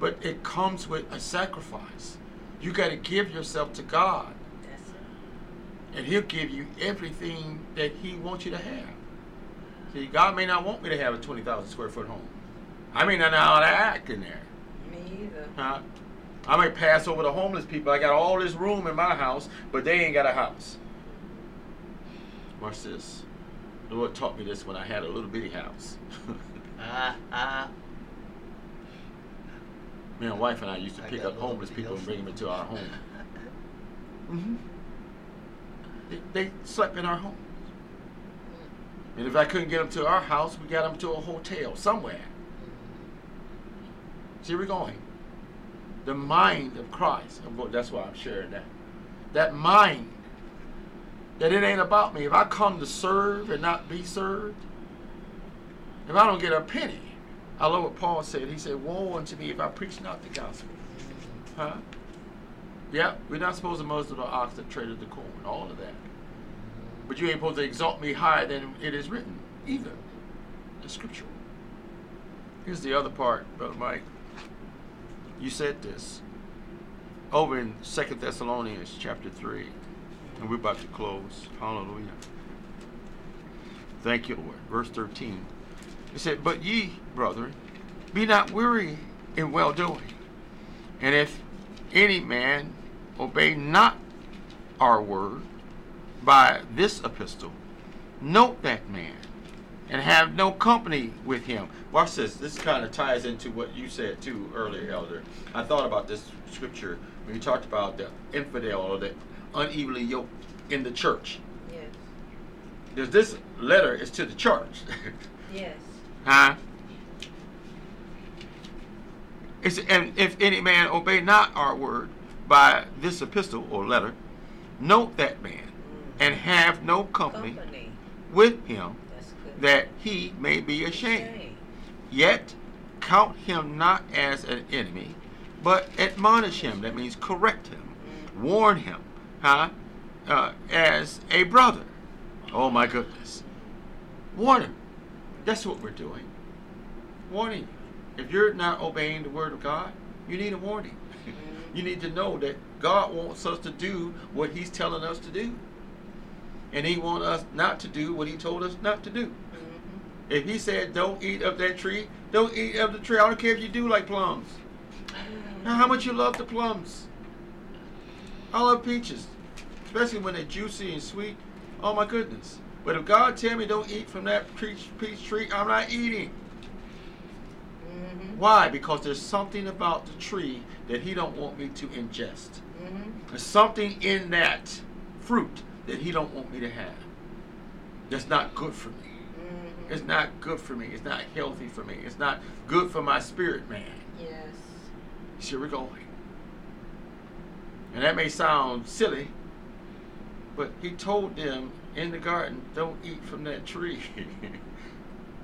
But it comes with a sacrifice. You got to give yourself to God, and He'll give you everything that He wants you to have. See, God may not want me to have a 20,000 square foot home. I may not know how to act in there. Me either. Huh? I might pass over the homeless people. I got all this room in my house, but they ain't got a house. Watch this. The Lord taught me this when I had a little bitty house. Ah, ah. Me and wife and I used to pick up homeless people and bring them into our home. hmm They, they slept in our home. And if I couldn't get them to our house, we got them to a hotel somewhere. See, we're going. The mind of Christ. Going, that's why I'm sharing that. That mind. That it ain't about me. If I come to serve and not be served, if I don't get a penny, I love what Paul said. He said, Woe unto me if I preach not the gospel. Huh? Yeah, we're not supposed to muzzle the ox that treadeth the corn, all of that. But you ain't supposed to exalt me higher than it is written, either. The scripture. Here's the other part, Brother Mike. You said this over in Second Thessalonians chapter 3. And we're about to close. Hallelujah. Thank you, Lord. Verse 13. He said, But ye, brethren, be not weary in well doing. And if any man obey not our word by this epistle, note that man and have no company with him. Watch this. This kind of ties into what you said too earlier, Elder. I thought about this scripture when you talked about the infidel or the unevenly yoked in the church. Yes. Because this letter is to the church. Yes. Huh? It's, and if any man obey not our word by this epistle or letter, note that man and have no company, Company. with him that he may be ashamed. Shame. Yet count him not as an enemy, but admonish him. That means correct him, warn him, huh? Uh, as a brother. Oh my goodness. Warn him. That's what we're doing. Warning. If you're not obeying the word of God, you need a warning. you need to know that God wants us to do what He's telling us to do. And He wants us not to do what He told us not to do. Mhm. If he said don't eat of that tree, don't eat of the tree. I don't care if you do like plums. Now, how much you love the plums? I love peaches, especially when they're juicy and sweet. Oh my goodness! But if God tell me don't eat from that peach, peach tree, I'm not eating. Mhm. Why? Because there's something about the tree that He don't want me to ingest. Mhm. There's something in that fruit that He don't want me to have. That's not good for me. Mhm. It's not good for me. It's not healthy for me. It's not good for my spirit, man. Yes. See, we're going. And that may sound silly, but he told them in the garden, don't eat from that tree.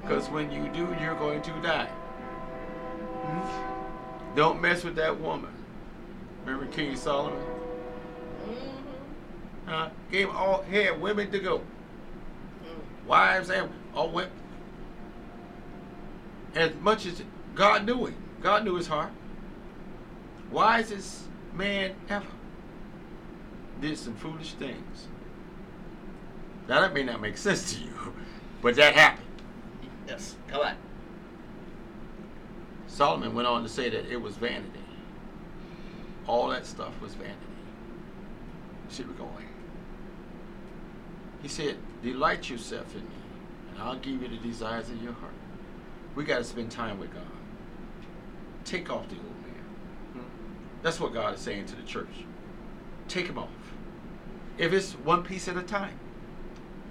Because when you do, you're going to die. Hmm? Don't mess with that woman. Remember King Solomon? Mm-hmm. Huh? Gave all had women to go. Mm. wives and all went as much as God knew it. God knew his heart. Wisest man ever did some foolish things. Now that may not make sense to you, but that happened. Yes, come on. Solomon went on to say that it was vanity. All that stuff was vanity. See, we're going. He said, Delight yourself in me, and I'll give you the desires of your heart. We got to spend time with God. Take off the old man. Hmm? That's what God is saying to the church. Take him off. If it's one piece at a time.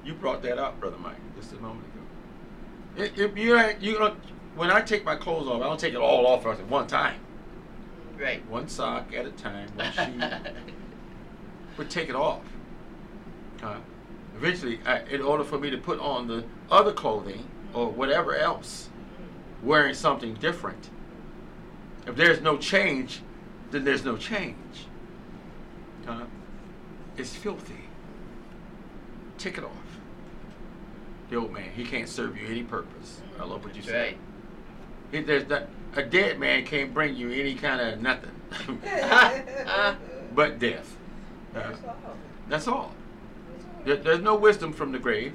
You brought that up, Brother Mike, just a moment ago. If, you you don't, when I take my clothes off, I don't take it all off at one time. Right. One sock at a time, one shoe. but take it off. Uh, eventually, I, in order for me to put on the other clothing or whatever else, wearing something different, if there's no change, then there's no change. Uh, it's filthy. Take it off. The old man, he can't serve you any purpose. I love what you That's said. right. He, there's not, a dead man can't bring you any kind of nothing but death. Uh, That's all. that's all. There, there's no wisdom from the grave.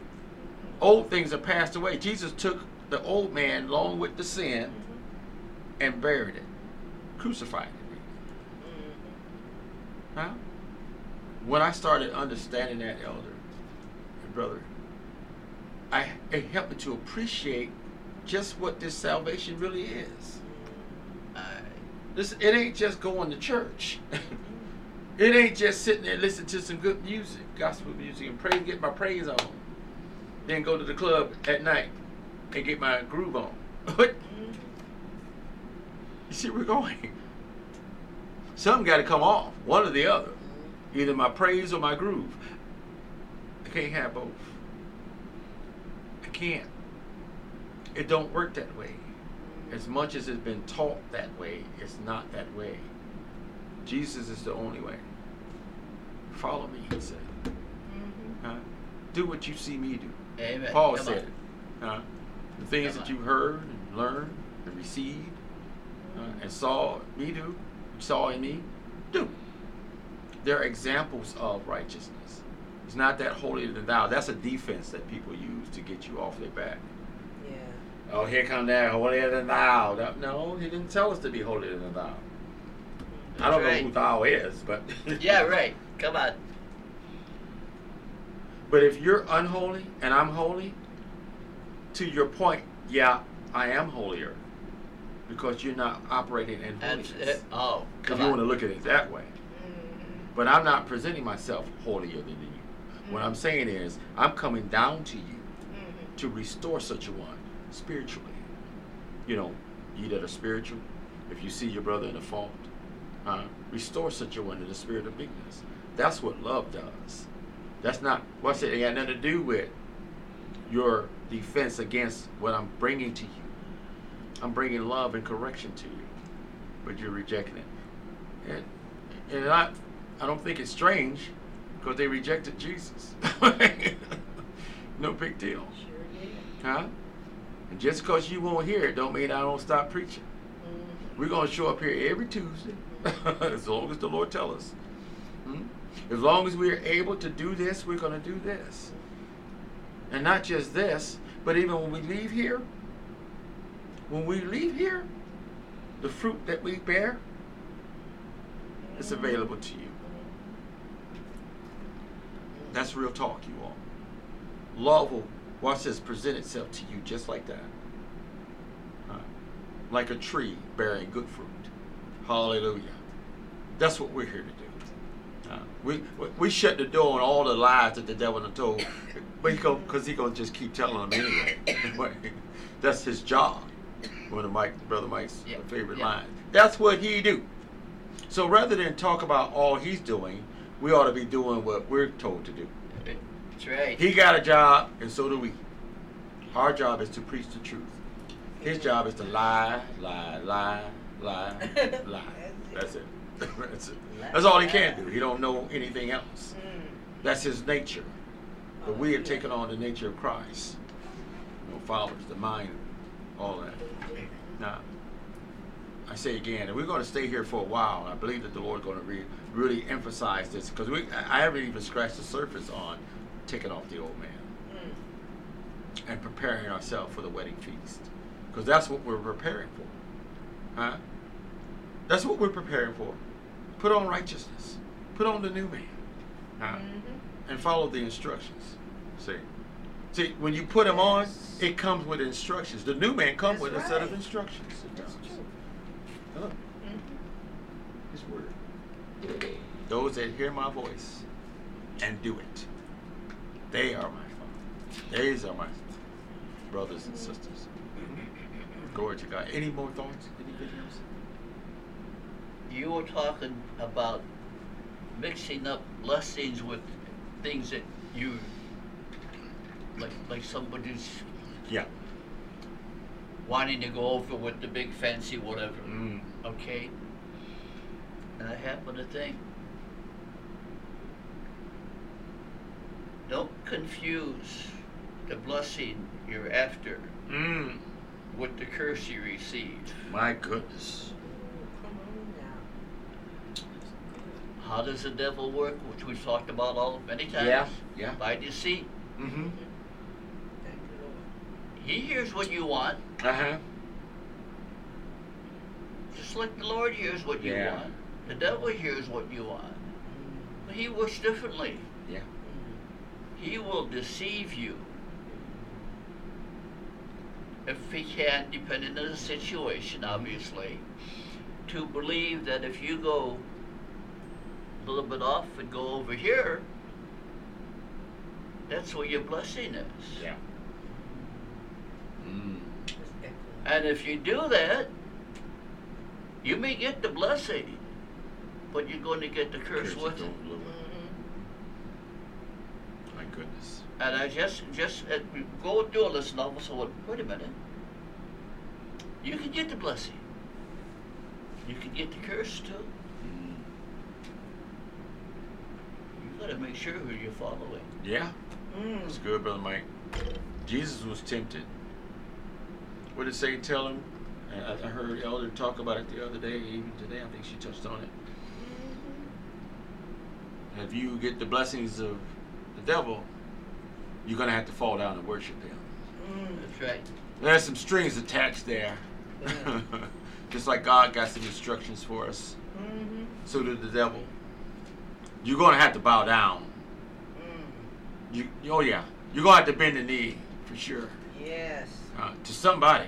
Old things are passed away. Jesus took the old man along with the sin and buried it, crucified it. Mhm. Huh? When I started understanding that, elder and brother, I it helped me to appreciate just what this salvation really is. Uh, This it ain't just going to church. it ain't just sitting there listening to some good music, gospel music, and pray, get my praise on. Then go to the club at night and get my groove on. You see, we're going. Something got to come off, one or the other. Either my praise or my groove. I can't have both. Can't. It don't work that way. As much as it's been taught that way, it's not that way. Jesus is the only way. Follow me, he said. Mhm. Huh? Do what you see me do. amen. Paul Come said. Huh? The things Come that on. you heard and learned and received uh, and saw me do, saw in me, do. They're examples of righteousness. It's not that holier than thou. That's a defense that people use to get you off their back. Yeah. Oh, here come that holier than thou. That- No, he didn't tell us to be holier than thou. I don't Right. know who thou is, but Yeah, right. Come on. But if you're unholy and I'm holy, to your point, yeah, I am holier because you're not operating in That's holiness. it. Oh, If you want to look at it that way. Mm-hmm. But I'm not presenting myself holier than you. What I'm saying is, I'm coming down to you Mm-hmm. to restore such a one spiritually. You know, ye that are spiritual, if you see your brother in a fault, uh, restore such a one in the spirit of meekness. That's what love does. That's not, what's it, it got nothing to do with your defense against what I'm bringing to you. I'm bringing love and correction to you, but you're rejecting it. And, and I, I don't think it's strange because they rejected Jesus. no big deal. Huh? And just because you won't hear it, don't mean I don't stop preaching. Mm-hmm. We're going to show up here every Tuesday, as long as the Lord tell us. Hmm? As long as we're able to do this, we're going to do this. And not just this, but even when we leave here, when we leave here, the fruit that we bear is available to you. That's real talk, you all. Love will, watch this, present itself to you just like that. Huh? Like a tree bearing good fruit. Hallelujah. That's what we're here to do. Uh, we, we shut the door on all the lies that the devil done told, but he go because he gonna just keep telling them anyway. That's his job. One of Mike, brother Mike's Yeah, favorite yeah. lines. That's what he do. So rather than talk about all he's doing, we ought to be doing what we're told to do. That's right. He got a job, and so do we. Our job is to preach the truth. His job is to lie, lie, lie, lie, lie. That's it. That's it. That's all he can do. He don't know anything else. Mm. That's his nature. But we have taken on the nature of Christ. You know, followers, the mind, all that. Now, I say again, we're going to stay here for a while. And I believe that the Lord's going to re- really emphasize this because we I haven't even scratched the surface on taking off the old man Mm. and preparing ourselves for the wedding feast because that's what we're preparing for. Huh? That's what we're preparing for. Put on righteousness. Put on the new man. Huh? Mhm. and follow the instructions. See, see, when you put them on, it comes with instructions. The new man comes That's with a set of instructions. That's does. true. Hello, Mhm. His word. Those that hear my voice and do it, they are my father. These are my brothers and sisters. Glory to God. Any more thoughts? Anything else? You were talking about mixing up blessings with things that you like like somebody's Yeah. wanting to go over with the big fancy whatever. Mm. Okay? And I happen to think don't confuse the blessing you're after Mm. with the curse you receive. My goodness. Come on now. How does the devil work, which we've talked about all many times? Yeah. Yeah. By deceit. Mm-hmm. Thank you, Lord. He hears what you want, Uh huh. Just like the Lord hears what you Yeah. want. The devil hears what you want. But he works differently. Yeah. He will deceive you. If he can, depending on the situation, obviously, to believe that if you go a little bit off and go over here, that's where your blessing is. Yeah. Mm. And if you do that, you may get the blessing, but you're going to get the curse Curse with it. going lower. Mhm. My goodness. And I just, just uh, go do all this novel. So what? Wait a minute. You can get the blessing. You can get the curse too. Mm. You got to make sure who you're following. Yeah. Mm. That's good, brother Mike. Jesus was tempted. What did Satan tell him? I, I heard Elder talk about it the other day, even today. I think she touched on it. If you get the blessings of the devil, you're gonna have to fall down and worship him. Mm. That's right. There's some strings attached there. Yeah. Just like God got some instructions for us, Mm-hmm. so did the devil. You're gonna have to bow down. Mm. You, oh yeah, you're gonna have to bend the knee for sure Yes. uh, to somebody,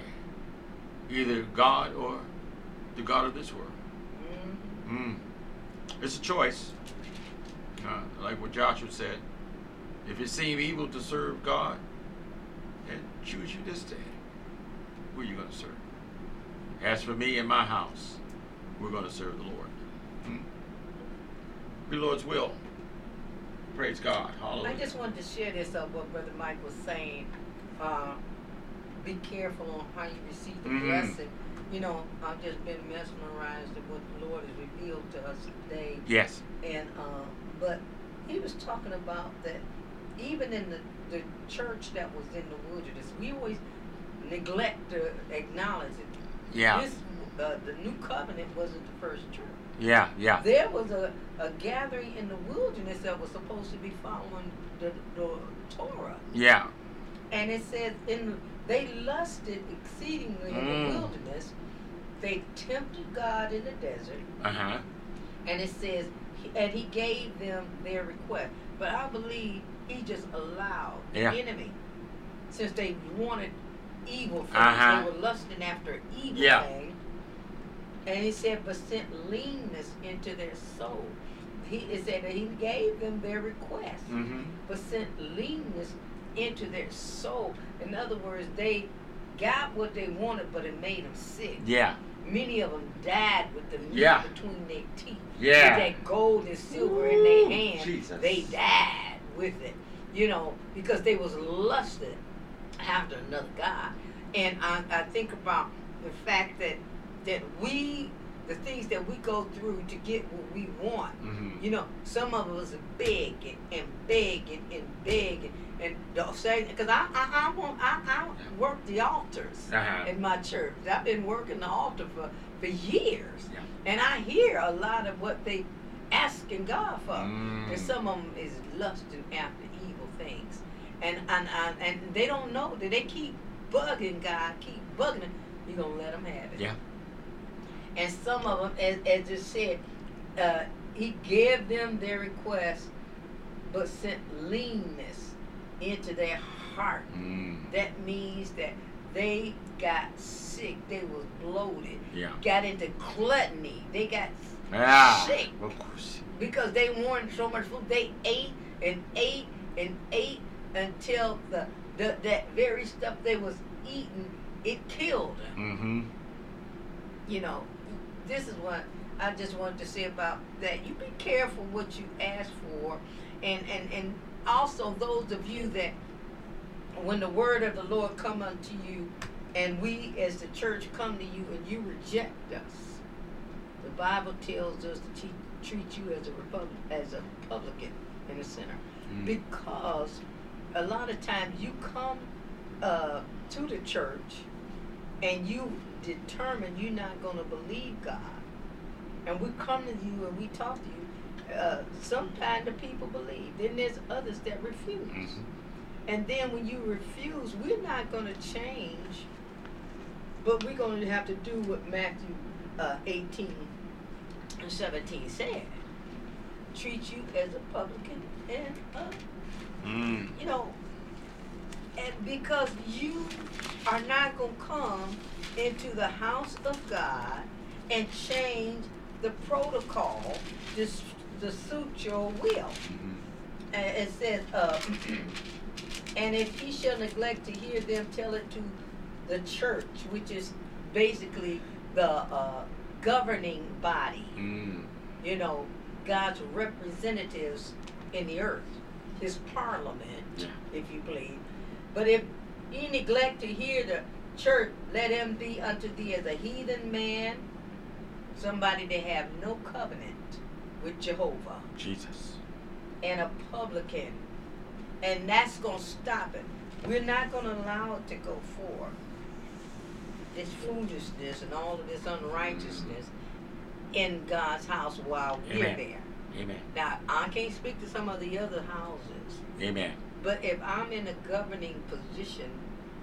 either God or the God of this world. Mm. Mm. It's a choice. Uh, like what Joshua said, if it seem evil to serve God, then choose you this day. Who are you going to serve? As for me and my house, we're going to serve the Lord. Mm. Be Lord's will. Praise God. Hallelujah. I just wanted to share this of what Brother Mike was saying. Uh, be careful on how you receive the Mhm. blessing. You know, I've just been mesmerized at what the Lord has revealed to us today. yes. And uh, but he was talking about that even in the, the church that was in the wilderness, we always neglect to acknowledge it. Yeah. This, uh, the new covenant wasn't the first church. Yeah. Yeah. There was a, a gathering in the wilderness that was supposed to be following the, the Torah. Yeah. And it says in the, they lusted exceedingly in Mm. the wilderness. They tempted God in the desert. Uh huh. And it says, and he gave them their request. But I believe he just allowed the Yeah. enemy, since they wanted evil things, Uh-huh. they were lusting after evil Yeah. things. And he said, but sent leanness into their soul. He it said that he gave them their request, Mm-hmm. but sent leanness into their soul. In other words, they got what they wanted, but it made them sick. Yeah. Many of them died with the meat Yeah. between their teeth. Yeah. With that gold and silver in their hands. Jesus. They died with it. You know, because they was lusted after another God. And I, I think about the fact that that we the things that we go through to get what we want. Mm-hmm. You know, some of us beg and, and beg and, and beg and, and say because I I, I want I, I work the altars Uh-huh. in my church. I've been working the altar for, for years. Yeah. And I hear a lot of what they asking God for. Mm. And some of them is lusting after evil things. And and, and and they don't know that they keep bugging God, keep bugging him. You're going to let them have it. Yeah. And some of them, as, as it said, uh, he gave them their request, but sent leanness into their heart. Mm. That means that they got sick. They was bloated. Yeah. Got into gluttony. They got Yeah. sick Of course. because they wanted so much food. They ate and ate and ate until the, the that very stuff they was eating it killed them. Mm-hmm. You know, this is what I just wanted to say about that. You be careful what you ask for, and and and also those of you that when the word of the Lord come unto you, and we as the church come to you and you reject us, the Bible tells us to treat, treat you as a republic as a publican and a sinner, Mm. because a lot of times you come uh, to the church and you determine you're not going to believe God, and we come to you and we talk to you, uh, sometimes the people believe. Then there's others that refuse. Mhm. And then when you refuse, we're not going to change, but we're going to have to do what Matthew uh, 18 and 17 said. Treat you as a publican and a Mm. you know, and because you are not going to come into the house of God and change the protocol to, to suit your will. Mhm. And it says, uh, and if he shall neglect to hear them, tell it to the church, which is basically the uh, governing body Mm. you know, God's representatives in the earth, his parliament, if you please. But if he neglect to hear the church, let him be unto thee as a heathen man, somebody that have no covenant with Jehovah, Jesus. and a publican. And that's going to stop it. We're not going to allow it to go forth. This foolishness and all of this unrighteousness in God's house while we're there. Amen. Now, I can't speak to some of the other houses, Amen. but if I'm in a governing position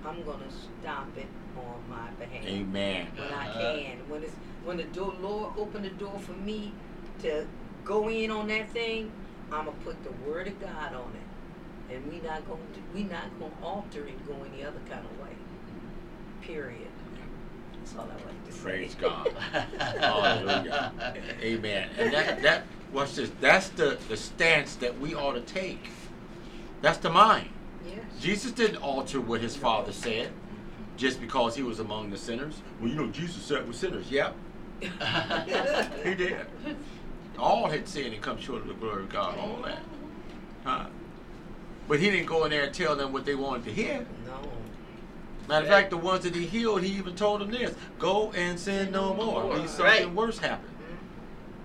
I'm gonna stop it on my behalf. Amen. When I Uh-huh. can. When it's when the door Lord open the door for me to go in on that thing, I'ma put the word of God on it. And we not gonna we not gonna alter it go any other kind of way. Period. That's all I like to say. Praise God. Hallelujah. Amen. And that that watch this. That's the the stance that we ought to take. That's the mind. Jesus didn't alter what his father said just because he was among the sinners. Well, you know, Jesus sat with sinners. Yep, he did. All had sinned and come short of the glory of God. All that. Huh? But he didn't go in there and tell them what they wanted to hear. No. Matter of fact, the ones that he healed, he even told them this: "Go and sin no more." more. Lest something Right. worse happen.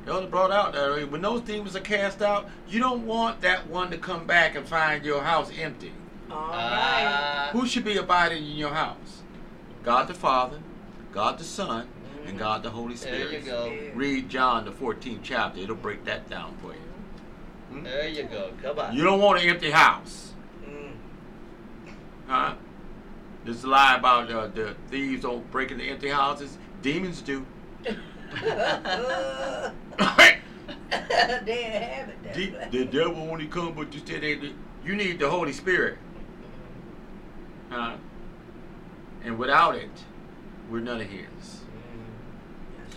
Elder brought out that when those demons are cast out, you don't want that one to come back and find your house empty. All right. Uh, Who should be abiding in your house? God the Father, God the Son, and God the Holy Spirit. there Spirit. you go. Read John the 14th chapter; it'll break that down for you. There you go. Come on. You don't want an empty house, Mm. huh? This lie about uh, the thieves don't break into empty houses. Demons do. they have it. that the, way. the devil only come, but you said they, you need the Holy Spirit, huh? And without it, we're none of His.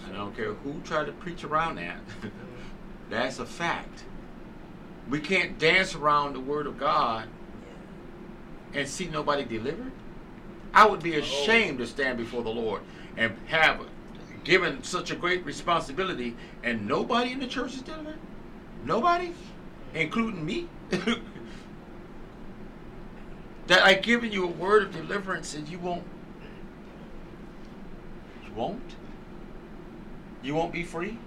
Mm. I don't care who tried to preach around that. That's a fact. We can't dance around the Word of God and see nobody delivered. I would be ashamed to stand before the Lord and have given such a great responsibility and nobody in the church is delivered. Nobody, including me. that I've given you a word of deliverance and you won't. You won't. You won't be free.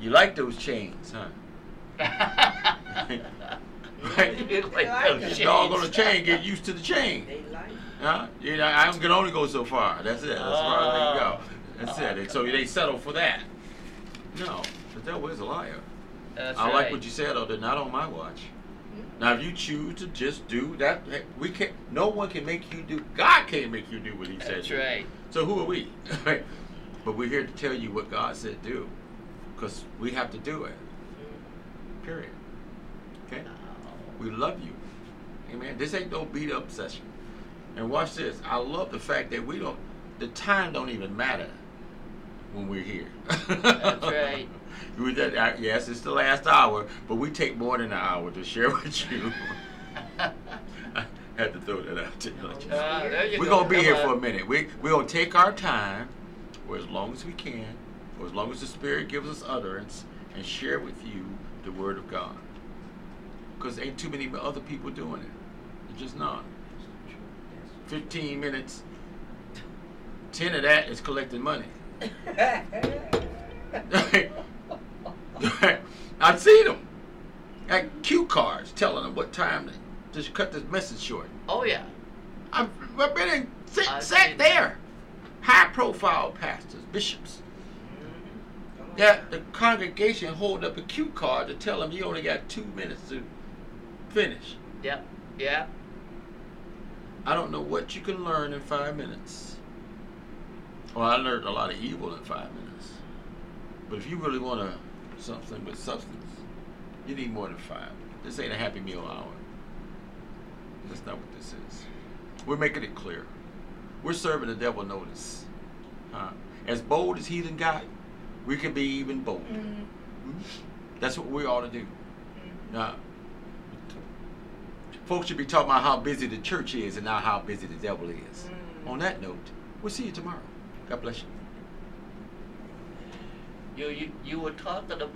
You like those chains, huh? right? You like Like those. Dog on shades. chain, get used to the chain. They like it. Huh? You know, I can only go so far. That's it. That's far as they can go. That's Oh. it. And so they settle for that. No, the devil is a liar. That's I right. like what you said, though. They're not on my watch. Mm-hmm. Now, if you choose to just do that, eh, we can't. No one can make you do. God can't make you do what He said. That's right. So who are we? but we're here to tell you what God said do, because we have to do it. Period. Okay. We love you. Amen. This ain't no beat up session. And watch this. I love the fact that we don't. The time don't even matter when we're here. That's right. Yes, it's the last hour, but we take more than an hour to share with you. I had to throw that out to you. let you know. There you We're gonna be Come here for a minute. We we're gonna take our time, for as long as we can, for as long as the Spirit gives us utterance, and share with you the Word of God. Because ain't too many other people doing it. It's just not. Fifteen minutes. Ten of that is collecting money. I've seen them at cue cards telling them what time to just cut this message short. Oh yeah. I've, I've been in, sat there. High profile pastors, bishops. That the congregation hold up a cue card to tell them you only got two minutes to finish. Yep. Yeah. I don't know what you can learn in five minutes. Well, I learned a lot of evil in five minutes. But if you really want to something with substance, you need more than five. This ain't a happy meal hour. That's not what this is. We're making it clear. We're serving the devil notice. Huh? As bold as heathen got, we can be even bold. Mm. Hmm? That's what we ought to do. Now, folks should be talking about how busy the church is and not how busy the devil is. Mm. On that note, we'll see you tomorrow. God bless you. You you you were talking about.